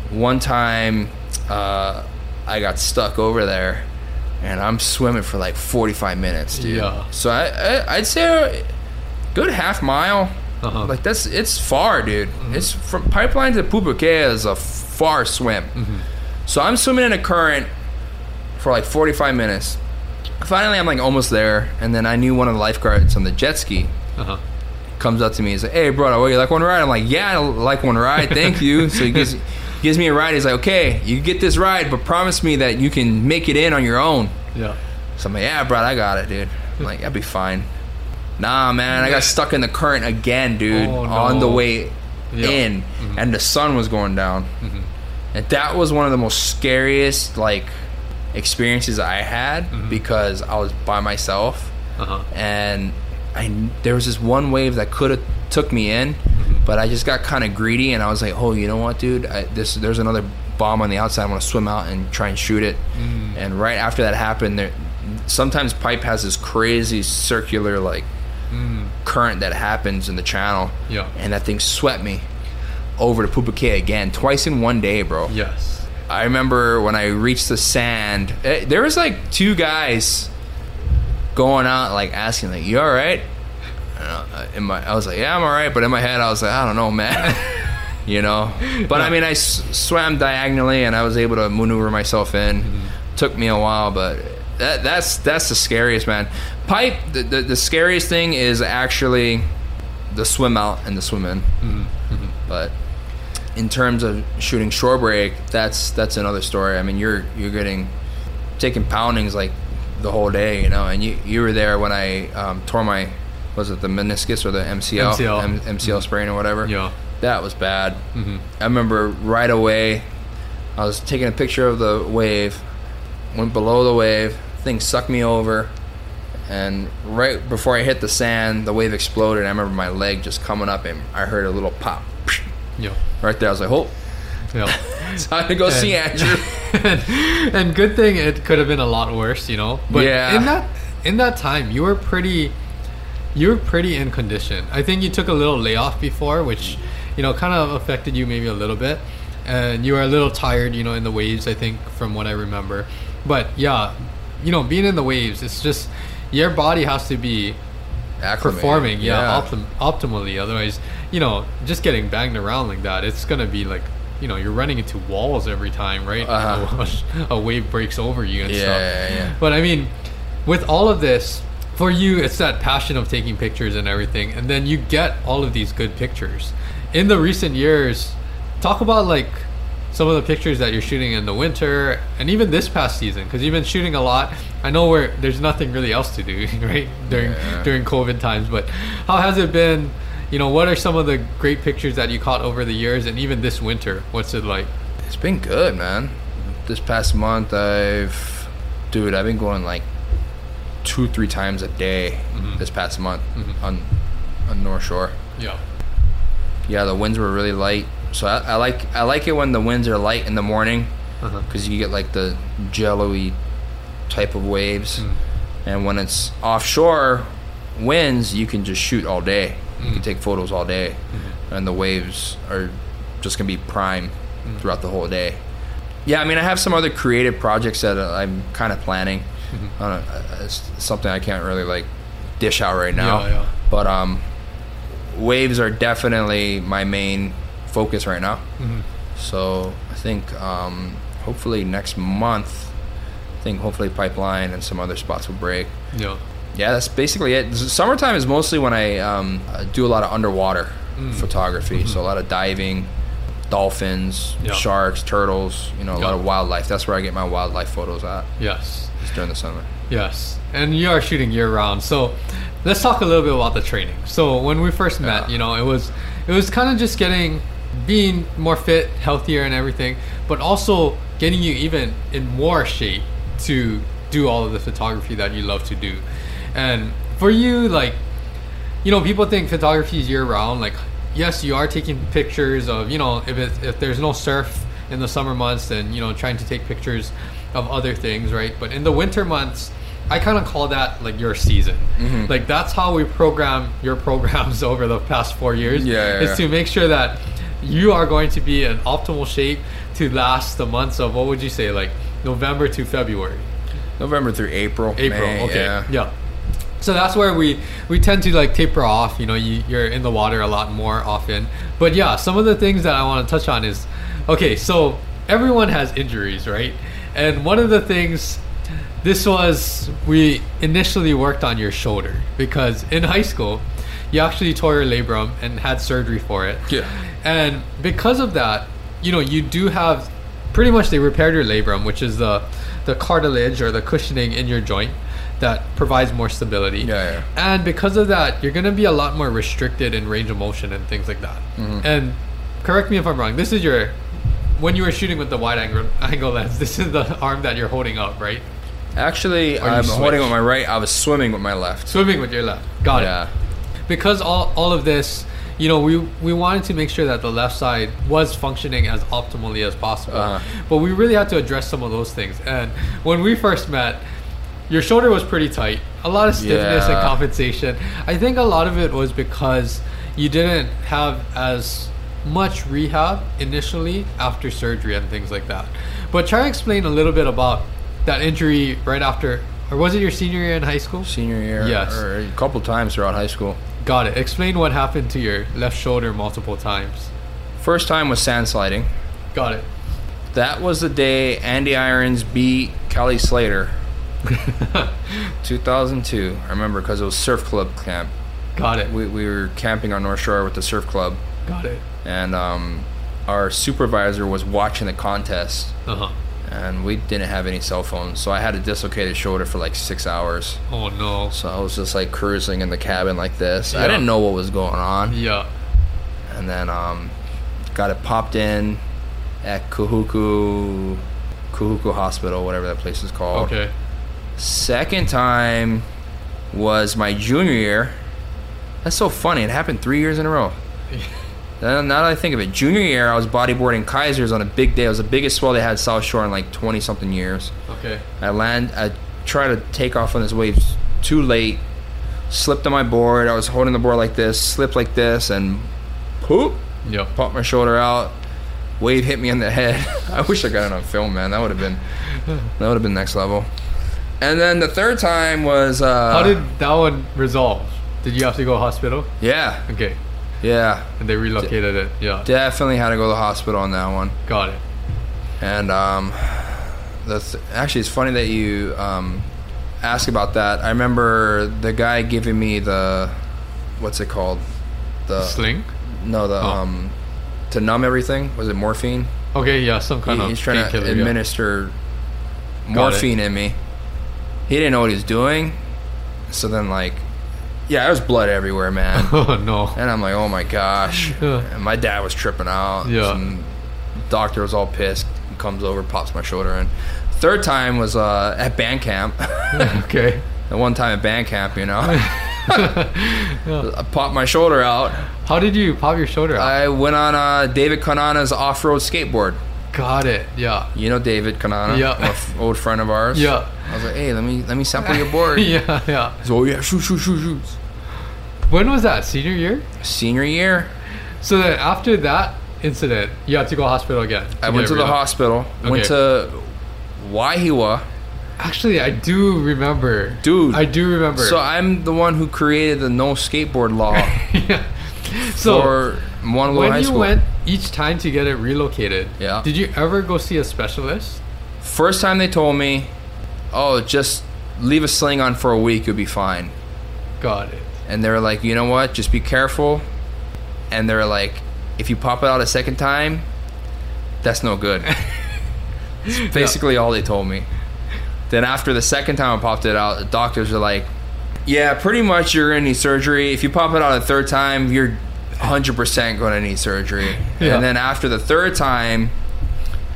one time uh, I got stuck over there, and I'm swimming for like 45 minutes, dude. Yeah. So I, I I'd say a good half mile. Uh-huh. Like that's it's far, dude. It's from pipeline to Pupukea is a far swim. So I'm swimming in a current for like 45 minutes. Finally, I'm like almost there, and then I knew one of the lifeguards on the jet ski Uh-huh. comes up to me. He's like, "Hey, bro, you like one ride?" I'm like, "Yeah, I like one ride. Thank you." so he gives gives me a ride. He's like, "Okay, you get this ride, but promise me that you can make it in on your own." Yeah. So I'm like, "Yeah, bro, I got it, dude." I'm like, "I'll be fine." Nah, man, I got stuck in the current again, dude, Oh, on the way Yeah. in, mm-hmm. and the sun was going down, mm-hmm. and that was one of the most scariest like experiences I had mm-hmm. because I was by myself Uh-huh. and I there was this one wave that could have took me in, but I just got kind of greedy and I was like, oh, you know what, dude, I, this there's another bomb on the outside. I'm gonna swim out and try and shoot it. And right after that happened, there sometimes pipe has this crazy circular like current that happens in the channel, Yeah. and that thing swept me over to Pupukea again twice in one day, bro. Yes. I remember when I reached the sand, eh, there was like two guys going out like asking like, "You all right?" Uh, in my, I was like, "Yeah, I'm all right," but in my head, I was like, "I don't know, man." you know. But I mean, I s- swam diagonally and I was able to maneuver myself in. Took me a while, but that, that's that's the scariest, man. Pipe. The, the, the scariest thing is actually the swim out and the swim in. But in terms of shooting shore break, that's that's another story. I mean, you're you're getting taking poundings like the whole day, you know. And you you were there when I um, tore my was it the meniscus or the MCL MCL. M- MCL sprain or whatever. Yeah. That was bad. Mm-hmm. I remember right away, I was taking a picture of the wave, went below the wave, thing sucked me over, and right before I hit the sand, the wave exploded. I remember my leg just coming up, and I heard a little pop. Yeah. Right there, I was like, "Oh, Yeah. time to go see Andrew." and, and good thing it could have been a lot worse, you know. But Yeah. in that in that time, you were pretty you were pretty in condition. I think you took a little layoff before, which you know kind of affected you maybe a little bit, and you were a little tired, you know, in the waves. I think from what I remember, but yeah, you know, being in the waves, it's just your body has to be Acclimated. performing, yeah, Optim- optimally. Otherwise, you know, just getting banged around like that, it's gonna be like, you know, you're running into walls every time, right? Uh-huh. a wave breaks over you and Yeah, stuff. yeah, yeah. But I mean, with all of this, for you, it's that passion of taking pictures and everything, and then you get all of these good pictures. In the recent years, talk about like some of the pictures that you're shooting in the winter and even this past season because you've been shooting a lot. I know where there's nothing really else to do, right? During Yeah. during COVID times, but how has it been? You know, what are some of the great pictures that you caught over the years, and even this winter? What's it like? It's been good, man. This past month, I've, dude, I've been going like two, three times a day. Mm-hmm. This past month mm-hmm. on on North Shore. Yeah, Yeah, the winds were really light, so I, I like I like it when the winds are light in the morning uh-huh. because you get like the jello-y type of waves, mm. and when it's offshore winds, you can just shoot all day. You mm. can take photos all day, mm-hmm. and the waves are just gonna be prime mm. throughout the whole day. Yeah, I mean, I have some other creative projects that uh, I'm kind of planning. I don't know, uh, it's something I can't really like dish out right now. Yeah, yeah. But um, waves are definitely my main focus right now. Mhm. So I think um, hopefully next month, I think hopefully Pipeline and some other spots will break. yeah, Yeah, that's basically it. Summertime is mostly when I um, do a lot of underwater Mm. photography. So a lot of diving, dolphins, Yeah. sharks, turtles. You know, a lot of wildlife. That's where I get my wildlife photos at. yes. Is during the summer. Yes, and you are shooting year round. So let's talk a little bit about the training. So when we first met, Yeah. you know, it was it was kind of just getting being more fit, healthier, and everything, but also getting you even in more shape to do all of the photography that you love to do. And for you, like, you know, people think photography is year round. Like, yes, you are taking pictures of, you know, if it, if there's no surf in the summer months, then you know, trying to take pictures of other things, right? But in the winter months, I kind of call that like your season. Mm-hmm. Like that's how we program your programs over the past four years. Yeah, yeah, is to make sure that you are going to be in optimal shape to last the months of what would you say, like November to February. November through April. April. May, okay. Yeah. Yeah. So that's where we we tend to like taper off. You know, you, you're in the water a lot more often. But yeah, some of the things that I want to touch on is okay. So everyone has injuries, right? And one of the things this was we initially worked on your shoulder because in high school you actually tore your labrum and had surgery for it. Yeah. And because of that, you know, you do have pretty much they repaired your labrum, which is the the cartilage or the cushioning in your joint that provides more stability. Yeah, yeah. And because of that, you're gonna be a lot more restricted in range of motion and things like that. Mm-hmm. And correct me if I'm wrong. This is your when you were shooting with the wide angle angle lens. This is the arm that you're holding up, right? Actually, I'm holding switch? with my right. I was swimming with my left. Swimming with your left. Got it. Because all, all of this you know we we wanted to make sure that the left side was functioning as optimally as possible Uh-huh. but we really had to address some of those things and when we first met your shoulder was pretty tight a lot of stiffness and compensation i think a lot of it was because you didn't have as much rehab initially after surgery and things like that but try to explain a little bit about that injury right after or was it your senior year in high school? Senior year, Yes. or a couple times throughout high school. Got it. Explain what happened to your left shoulder multiple times. First time was sand sliding. Got it. That was the day Andy Irons beat Kelly Slater. 2002. I remember because it was surf club camp. Got it. We, we were camping on North Shore with the surf club, Got it. and um, our supervisor was watching the contest, Uh huh. and we didn't have any cell phones, so I had a dislocated shoulder for like six hours. Oh no. So I was just like cruising in the cabin like this. Yeah. I didn't know what was going on, Yeah. and then um, got it popped in at Kahuku, Kahuku Hospital, whatever that place is called. Okay. Second time was my junior year. That's so funny. It happened three years in a row. Now now that I think of it, junior year I was bodyboarding Kaisers on a big day. It was the biggest swell they had South Shore in like twenty something years. Okay. I land. I try to take off on this wave too late. Slipped on my board. I was holding the board like this. Slipped like this, and poop. Yeah. Popped my shoulder out. Wave hit me in the head. I wish I got it on film, man. That would have been that would have been next level. And then the third time was uh, How did that one resolve? Did you have to go to hospital? yeah Okay. yeah And they relocated it. Yeah. definitely had to go to the hospital on that one. Got it. And um, that's actually it's funny that you um, ask about that. I remember the guy giving me the what's it called the Sling? no the Oh. um to numb everything was it morphine? Okay, yeah, some kind He- of he's trying to yeah. administer Got morphine in me. He didn't know what he was doing, so then like, yeah, there was blood everywhere, man. Oh no. and I'm like, oh my gosh. Yeah. And my dad was tripping out. Yeah. And doctor was all pissed. He comes over, pops my shoulder in. Third time was uh, at band camp. okay. the one time at band camp, you know, I popped my shoulder out. How did you pop your shoulder out? I went on uh, David Kanana's off-road skateboard. Got it. Yeah. You know David Kanana, Yeah. old friend of ours. Yeah. I was like, hey, let me let me sample your board. yeah, yeah. He's, oh yeah, shoot, shoot, shoot, shoot. When was that? Senior year? Senior year, So then after that incident, you had to go to hospital again. I went to the relo- hospital. Went to Wahiawa. Actually, I do remember. Dude. I do remember. So I'm the one who created the no skateboard law yeah. So Moanalua when High you School. went each time to get it relocated, Yeah. did you ever go see a specialist? First time they told me, oh, just leave a sling on for a week, you'll be fine. Got it. And they were like, you know what? Just be careful. And they were like, if you pop it out a second time, that's no good. That's basically all they told me. Then after the second time I popped it out, the doctors are like, yeah, pretty much you're gonna need surgery. If you pop it out a third time, you're 100% gonna need surgery. Yeah. And then after the third time,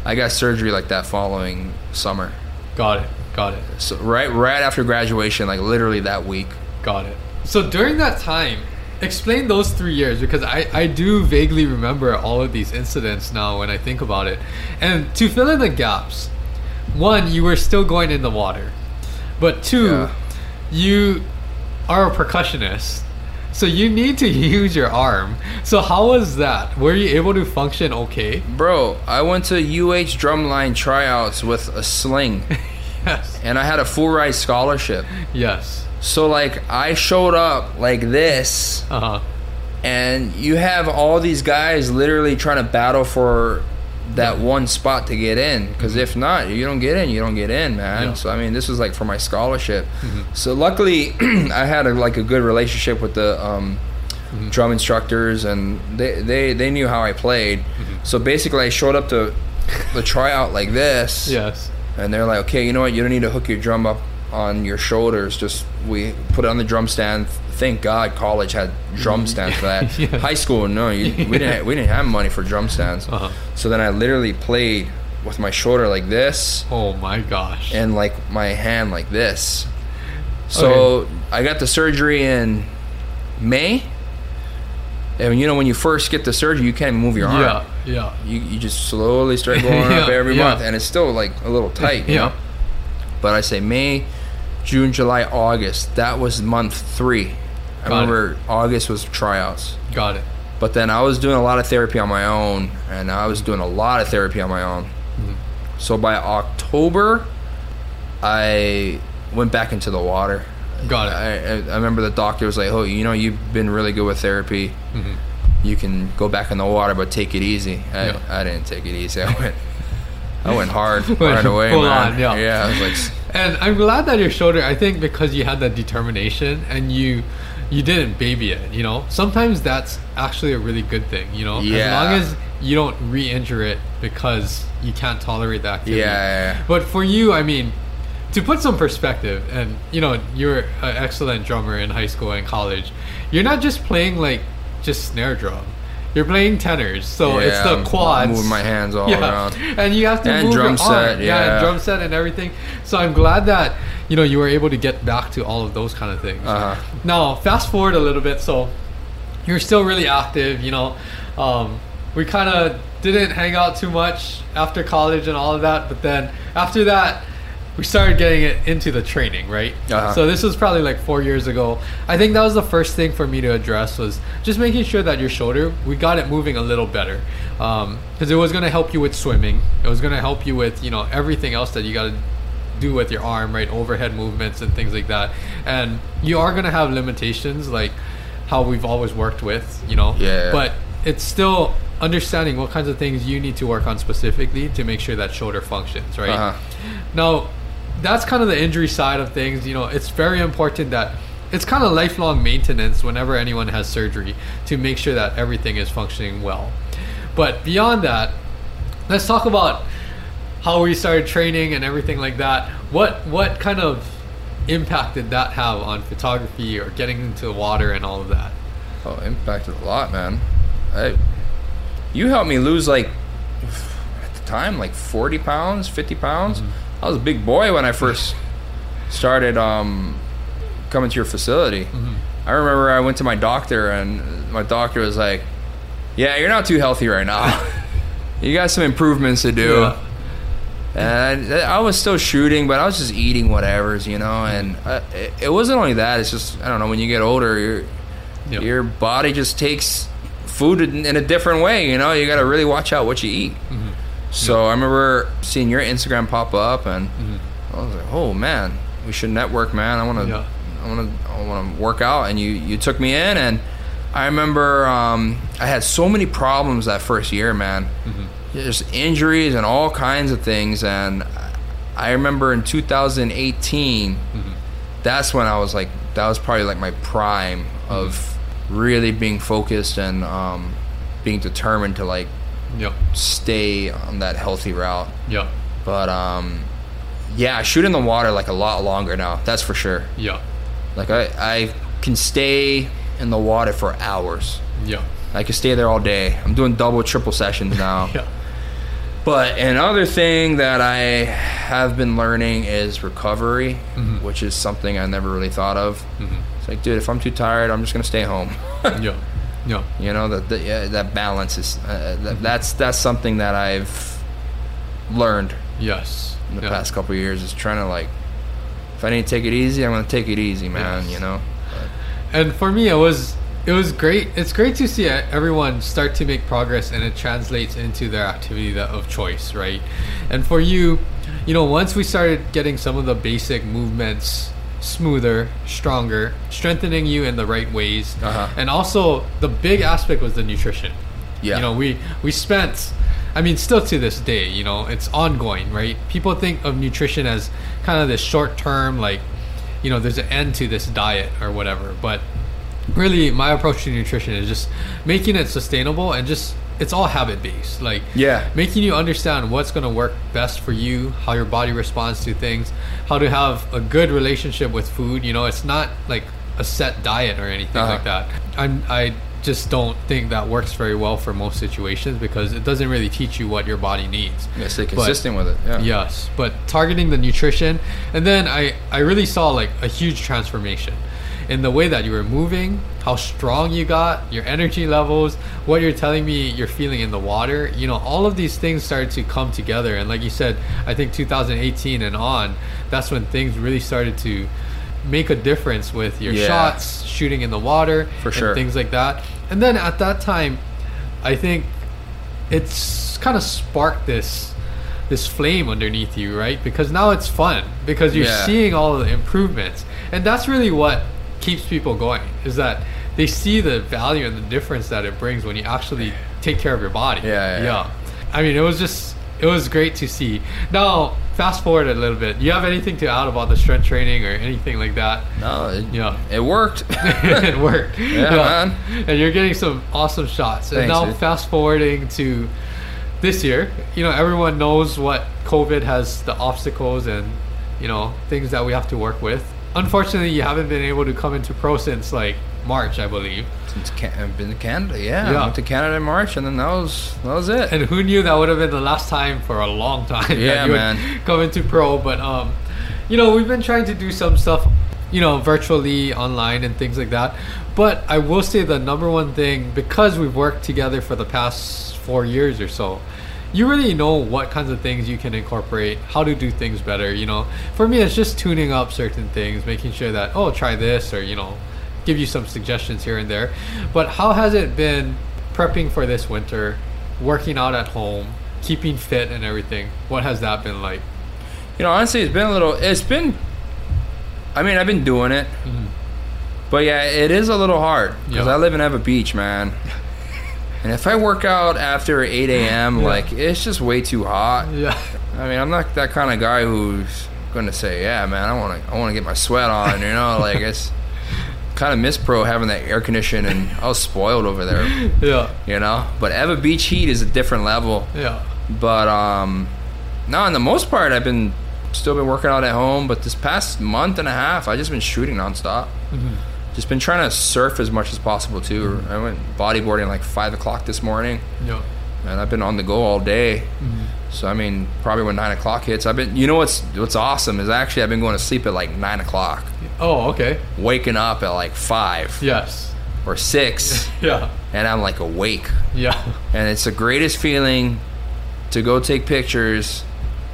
I got surgery like that following summer. Got it. Got it. So right right after graduation, like literally that week. Got it. So during that time, explain those three years because I, I do vaguely remember all of these incidents now when I think about it. And to fill in the gaps, one, you were still going in the water. But two, Yeah. you are a percussionist. So you need to use your arm. So how was that? Were you able to function okay? Bro, I went to UH drumline tryouts with a sling Yes. and I had a full ride scholarship. Yes. So like I showed up like this Uh huh. and you have all these guys literally trying to battle for that one spot to get in because if not you don't get in you don't get in man Yeah. so i mean this was like for my scholarship mm-hmm. so luckily i had a, like a good relationship with the um, mm-hmm. drum instructors and they, they they knew how i played mm-hmm. so basically i showed up to the tryout like this Yes. and they're like, okay, you know what? You don't need to hook your drum up on your shoulders. Just we put it on the drum stand. Thank God college had drum stands for that. Yeah. High school, no, you, we didn't. We didn't have money for drum stands. Uh-huh. So then I literally played with my shoulder like this Oh my gosh. and like my hand like this. So I got the surgery in May. And you know when you first get the surgery, you can't move your arm yeah. Yeah. you, you just slowly start going up every yeah. month and it's still like a little tight Yeah. know? but i say may june july august that was month three i Got it. remember august was tryouts Got it. but then i was doing a lot of therapy on my own and i was doing a lot of therapy on my own Mm-hmm. so by october i went back into the water. Got it. I, I, remember the doctor was like, "Oh, you know, you've been really good with therapy. Mhm. You can go back in the water, but take it easy." I, Yeah. I didn't take it easy. I went, I went hard, right away, full man. on, yeah. yeah. I was like, And I'm glad that your shoulder. I think because you had that determination and you you didn't baby it. You know, sometimes that's actually a really good thing. You know, Yeah. as long as you don't re-injure it because you can't tolerate that yeah, activity. yeah, yeah. But for you, I mean, to put some perspective, and you know, you're an excellent drummer in high school and college. You're not just playing like just snare drum. You're playing tenors, so it's Yeah, the I'm quads. moving my hands all yeah. around. and you have to And move drum your set, arm. yeah, yeah. and drum set and everything. So I'm glad that you know you were able to get back to all of those kind of things. Uh-huh. Now, fast forward a little bit. So you're still really active. You know, um, we kind of didn't hang out too much after college and all of that. But then after that, we started getting it into the training, right? Uh-huh. So this was probably like four years ago. I think that was the first thing for me to address was just making sure that your shoulder we got it moving a little better, because it was going to help you with swimming. It was going to help you with you know everything else that you got to do with your arm, right? Overhead movements and things like that. And you are going to have limitations like how we've always worked with, you know. Yeah. But it's still understanding what kinds of things you need to work on specifically to make sure that shoulder functions, right? Uh-huh. Now, that's kind of the injury side of things. You know, it's very important that it's kind of lifelong maintenance whenever anyone has surgery to make sure that everything is functioning well. But beyond that, let's talk about how we started training and everything like that. What what kind of impact did that have on photography or getting into the water and all of that? Oh, impacted a lot, man. I, you helped me lose like at the time like forty pounds, fifty pounds. I was a big boy when I first started um, coming to your facility. I remember I went to my doctor and my doctor was like, "Yeah, you're not too healthy right now. you got some improvements to do." Yeah. And I was still shooting, but I was just eating whatever's, you know. And uh, it, it wasn't only that; it's just I don't know. When you get older, your Yeah. your body just takes food in, in a different way. You know, you got to really watch out what you eat. Mm-hmm. So I remember seeing your Instagram pop up, and Mm-hmm. I was like, "Oh man, we should network, man. I want to, Yeah. I want to, I want to work out." And you you took me in, and I remember um, I had so many problems that first year, man. Mm-hmm. Just injuries and all kinds of things, and I remember in 2018 Mm-hmm. that's when I was like, that was probably like my prime of really being focused and um, being determined to like Yep. stay on that healthy route. Yep. But um, yeah, I shoot in the water like a lot longer now. That's for sure. Yeah. Like I, I can stay in the water for hours. Yeah. I can stay there all day. I'm doing double, triple sessions now. Yeah. But another thing that I have been learning is recovery, Mhm. which is something I never really thought of. Mhm. It's like, dude, if I'm too tired, I'm just gonna stay home. Yeah. Yeah. you know that that, yeah, that balance is uh, that, that's that's something that I've learned Yes. in the Yeah. past couple of years is trying to like, if I need to take it easy, I'm gonna take it easy, man. Yes. You know. And for me, it was it was great. It's great to see uh, everyone start to make progress, and it translates into their activity of choice, right? And for you, you know, once we started getting some of the basic movements smoother, stronger, strengthening you in the right ways, Uh-huh. and also the big aspect was the nutrition. Yeah. You know, we we spent I mean still to this day, you know, it's ongoing, right? People think of nutrition as kind of this short term like you know, there's an end to this diet or whatever, but really my approach to nutrition is just making it sustainable and just it's all habit based. Like Yeah. making you understand what's going to work best for you, how your body responds to things, how to have a good relationship with food. You know, it's not like a set diet or anything Uh-huh. like that. I'm, I just don't think that works very well for most situations because it doesn't really teach you what your body needs. Gotta stay But- consistent with it. Yeah. Yes, but targeting the nutrition, and then I I really saw like a huge transformation in the way that you were moving, how strong you got, your energy levels, what you're telling me you're feeling in the water. You know, all of these things started to come together, and like you said, I think 2018 and on, that's when things really started to make a difference with your Yeah. shots, shooting in the water, For and sure. things like that. And then at that time, I think it's kind of sparked this this flame underneath you, right? Because now it's fun because you're Yeah. seeing all of the improvements, and that's really what keeps people going. Is that they see the value and the difference that it brings when you actually take care of your body. Yeah, yeah, yeah. I mean, it was just it was great to see. Now, fast forward a little bit. Do you have anything to add about the strength training or anything like that? No, it, Yeah. it worked. it worked. Yeah, man. And you're getting some awesome shots. and now dude. fast forwarding to this year, you know, everyone knows what COVID has the obstacles and, you know, things that we have to work with. Unfortunately, you haven't been able to come into pro since like March, I believe. Since Can- I've been to Canada, yeah. Yeah. I went to Canada in March, and then that was that was it. And who knew that would have been the last time for a long time Yeah, man. come into pro. But um, you know, we've been trying to do some stuff, you know, virtually online and things like that. But I will say the number one thing because we've worked together for the past four years or so. You really know what kinds of things you can incorporate, how to do things better. You know, for me, it's just tuning up certain things, making sure that oh, try this, or you know, give you some suggestions here and there. But how has it been prepping for this winter, working out at home, keeping fit and everything? What has that been like? you know, honestly, it's been a little. It's been. I mean, I've been doing it, mm-hmm. but yeah, it is a little hard because Yeah. I live in Ewa Beach, man. And if I work out after 8 a.m., Yeah. like it's just way too hot. Yeah, I mean, I'm not that kind of guy who's going to say, "Yeah, man, I want to, I want to get my sweat on." You know, like it's kind of miss pro having that air conditioning, and I was spoiled over there. yeah, You know, but Ewa Beach heat is a different level. yeah, But um, no, on the most part, I've been still been working out at home. But this past month and a half, I just been shooting nonstop. Just been trying to surf as much as possible too. I went bodyboarding like five o'clock this morning, yeah, and I've been on the go all day. Mm-hmm. So I mean, probably when nine o'clock hits, I've been. You know what's what's awesome is actually I've been going to sleep at like nine o'clock, Oh, okay. waking up at like five Yes. or six, Yeah. and I'm like awake. Yeah. and it's the greatest feeling to go take pictures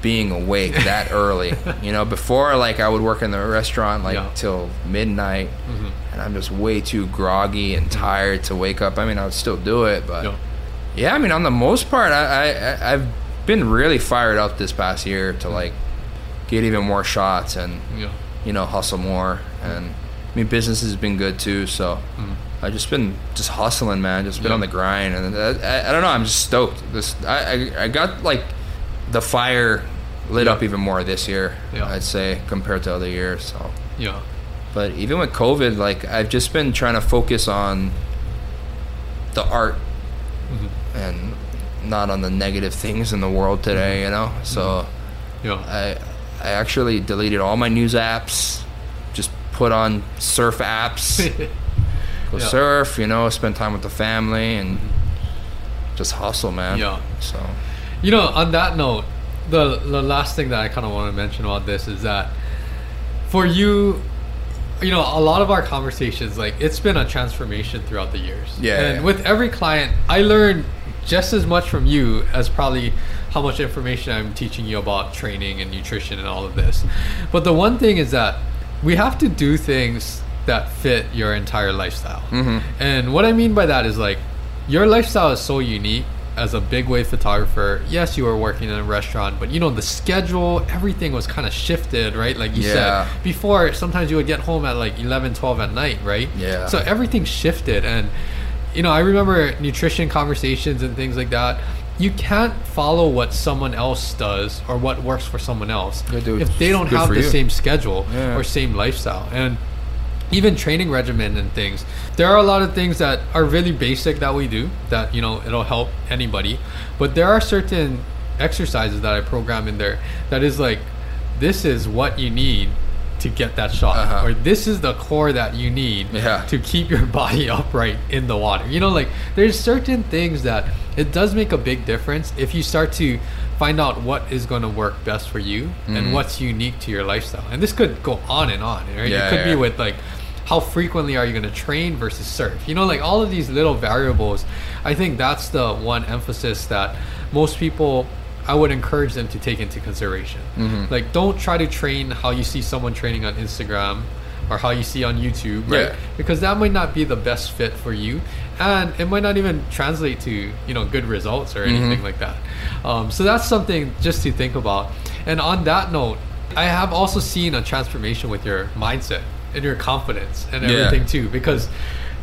being awake that early. You know before like i would work in the restaurant like Yeah. till midnight mm-hmm. and i'm just way too groggy and mm-hmm. tired to wake up. I mean i would still do it but Yeah. yeah i mean on the most part I, I I- i've been really fired up this past year to mm-hmm. like get even more shots and Yeah. you know hustle more. And i mean business has been good too so i've just been just hustling man just been Yeah. on the grind. And I, I, I don't know i'm just stoked. This I, I i got like the fire lit Yeah. up even more this year Yeah. i'd say compared to other years so Yeah. but even with covid like i've just been trying to focus on the art Mm-hmm. and not on the negative things in the world today mm-hmm. you know mm-hmm. so Yeah. I I actually deleted all my news apps, just put on surf apps, go Yeah. surf, you know, spend time with the family and mm-hmm. just hustle, man. Yeah. So You know, on that note, the the last thing that I kind of want to mention about this is that for you, you know, a lot of our conversations, like it's been a transformation throughout the years. Yeah, And yeah. with every client, I learn just as much from you as probably how much information I'm teaching you about training and nutrition and all of this. But the one thing is that we have to do things that fit your entire lifestyle. Mhm. And what I mean by that is like your lifestyle is so unique as a big wave photographer. Yes, you were working in a restaurant, but you know the schedule, everything was kind of shifted, right? Like you Yeah. said before, sometimes you would get home at like 11, 12 at night, right? Yeah. So everything shifted and you know, I remember nutrition conversations and things like that. You can't follow what someone else does or what works for someone else Yeah, dude, if they don't have the you. same schedule Yeah. or same lifestyle. And even training regimen and things there are a lot of things that are really basic that we do that you know it'll help anybody but there are certain exercises that i program in there that is like this is what you need to get that shot Uh-huh. or this is the core that you need Yeah. to keep your body upright in the water you know like there's certain things that it does make a big difference if you start to find out what is going to work best for you Mhm. and what's unique to your lifestyle and this could go on and on right Yeah, it could yeah. be with like how frequently are you going to train versus surf you know like all of these little variables i think that's the one emphasis that most people i would encourage them to take into consideration Mhm. like don't try to train how you see someone training on instagram or how you see on YouTube, right? Yeah. Because that might not be the best fit for you, and it might not even translate to you know good results or anything like that. Um, so that's something just to think about. And on that note, I have also seen a transformation with your mindset and your confidence and Yeah. everything too, because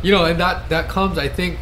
you know, and that that comes, I think,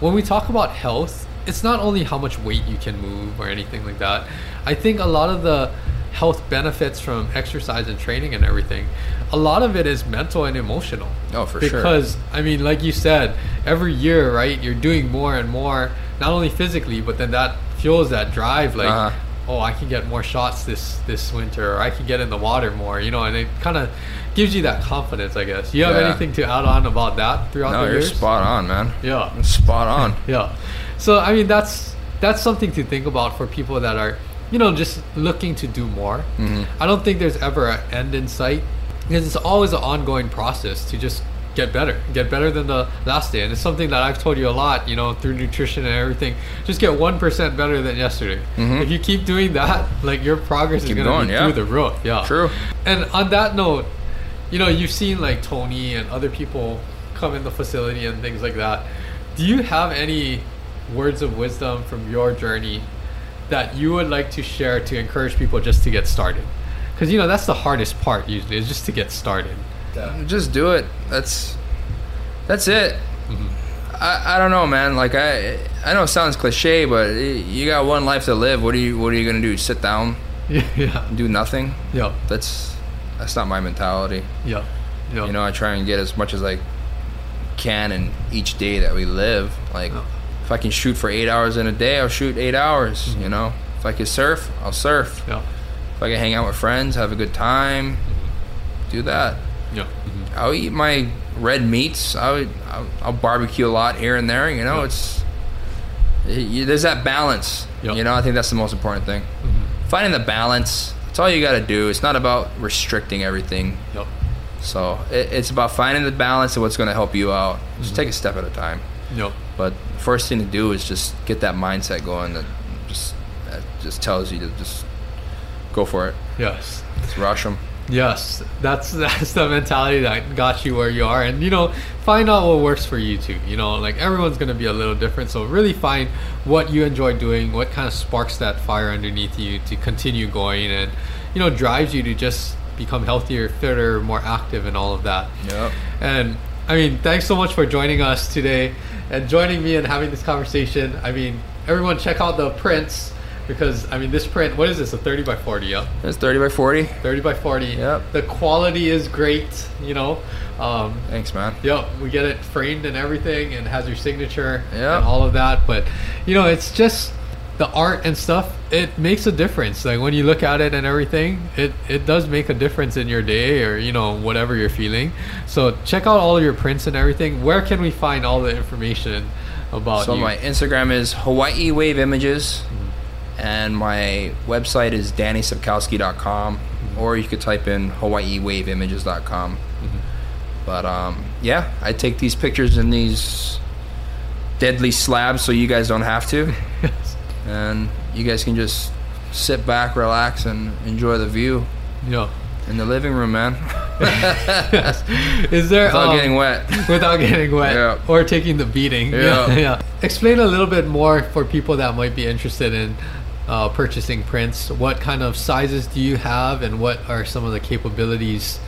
when we talk about health, it's not only how much weight you can move or anything like that. I think a lot of the health benefits from exercise and training and everything, a lot of it is mental and emotional. Oh, for sure. Because I mean, like you said, every year, right, you're doing more and more, not only physically, but then that fuels that drive. Like, Uh-huh. oh, I can get more shots this this winter, or I can get in the water more, you know, and it kind of gives you that confidence, I guess. You have Yeah. anything to add on about that throughout No, the you're spot on, man. Yeah. Spot on. Yeah. So I mean that's that's something to think about for people that are, you know, just looking to do more. Mhm. I don't think there's ever an end in sight because it's always an ongoing process to just get better, get better than the last day. And it's something that I've told you a lot, you know, through nutrition and everything. Just get one percent better than yesterday. Mhm. If you keep doing that, like your progress is gonna going, be yeah. through the roof. Yeah. True. And on that note, you know, you've seen like Tony and other people come in the facility and things like that. Do you have any words of wisdom from your journey that you would like to share to encourage people just to get started? Because you know that's the hardest part usually is just to get started. Just do it. That's that's it. Mm-hmm. I, I don't know, man. Like I I know it sounds cliche, but you got one life to live. What are you What are you gonna do? Sit down, Yeah, yeah, do nothing? yeah, That's that's not my mentality. yeah, yeah. You know, I try and get as much as I can in each day that we live. Like, Yeah. if I can shoot for eight hours in a day, I'll shoot eight hours. Mm-hmm. You know, if I can surf, I'll surf. yeah, If I can hang out with friends, have a good time, do that. yeah, I'll eat my red meats. I would, I'll, I'll barbecue a lot here and there. You know, Yeah. it's you, there's that balance. Yeah. You know, I think that's the most important thing. Mm-hmm. Finding the balance. That's all you got to do. It's not about restricting everything. yeah, So it, it's about finding the balance of what's going to help you out. Just Mm-hmm. take a step at a time. yeah. But first thing to do is just get that mindset going. That just that just tells you to just go for it. Yes. Just rush them. Yes, that's that's the mentality that got you where you are, and you know, find out what works for you too. You know, like everyone's gonna be a little different, so really find what you enjoy doing, what kind of sparks that fire underneath you to continue going, and you know, drives you to just become healthier, fitter, more active, and all of that. Yep. And I mean, thanks so much for joining us today and joining me and having this conversation. I mean, everyone check out the prints because I mean, this print, what is this? A 30 by 40, yeah? It's 30 by 40. 30 by 40. Yep. The quality is great, you know. Um, Thanks, man. yep, we get it framed and everything and has your signature Yep. and all of that. But, you know, it's just the art and stuff, it makes a difference. Like when you look at it and everything, it, it does make a difference in your day or, you know, whatever you're feeling. So check out all your prints and everything. Where can we find all the information about you? So you? my Instagram is Hawaii Wave Images, and my website is DannySapkowski.com, or you could type in HawaiiWaveImages.com. But um, yeah, I take these pictures in these deadly slabs, so you guys don't have to, and you guys can just sit back, relax, and enjoy the view yeah. in the living room, man, yes. Is there without um, getting wet. without getting wet Yeah. or taking the beating. Yeah. yeah. Explain a little bit more for people that might be interested in uh, purchasing prints. What kind of sizes do you have, and what are some of the capabilities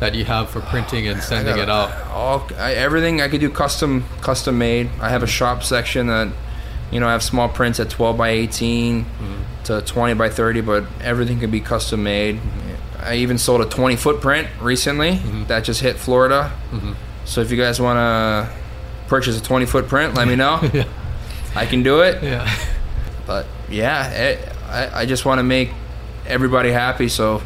that you have for printing and sending it out? All I, everything I could do custom custom made. I have a shop section that you know I have small prints at 12 by 18 mm-hmm. to 20 by 30, but everything can be custom made. I even sold a 20 foot print recently mm-hmm. that just hit Florida. Mm-hmm. So if you guys want to purchase a 20 foot print, let me know. yeah. I can do it. Yeah. But yeah, it, I, I just want to make everybody happy. So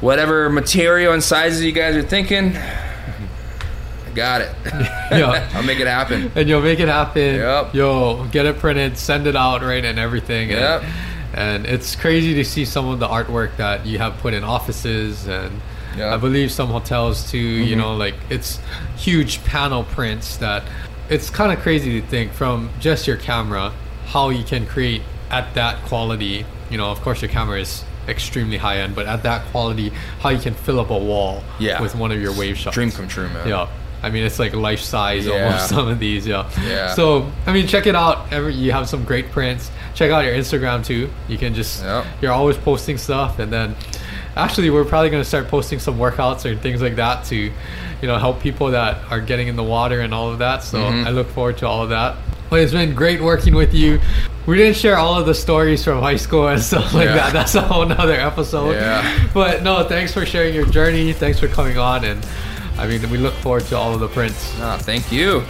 whatever material and sizes you guys are thinking, I got it. Yeah. I'll make it happen. and you'll make it happen. Yep. You'll get it printed, send it out, right, and everything. And, Yep. and it's crazy to see some of the artwork that you have put in offices and Yep. I believe some hotels too. You Mhm. know, like it's huge panel prints that it's kind of crazy to think from just your camera how you can create at that quality. You know, of course, your camera is extremely high end, but at that quality, how you can fill up a wall Yeah. with one of your wave shots. Dream come true, man. Yeah. I mean, it's like life size Yeah. almost some of these. Yeah. Yeah. So, I mean, check it out. Every, you have some great prints. Check out your Instagram too. You can just, Yep. you're always posting stuff. And then actually, we're probably going to start posting some workouts or things like that to, you know, help people that are getting in the water and all of that. So Mhm. I look forward to all of that. But it's been great working with you. We didn't share all of the stories from high school and stuff like Yeah. that. That's a whole nother episode. Yeah. But no, thanks for sharing your journey. Thanks for coming on. And I mean, we look forward to all of the prints. Ah, thank you.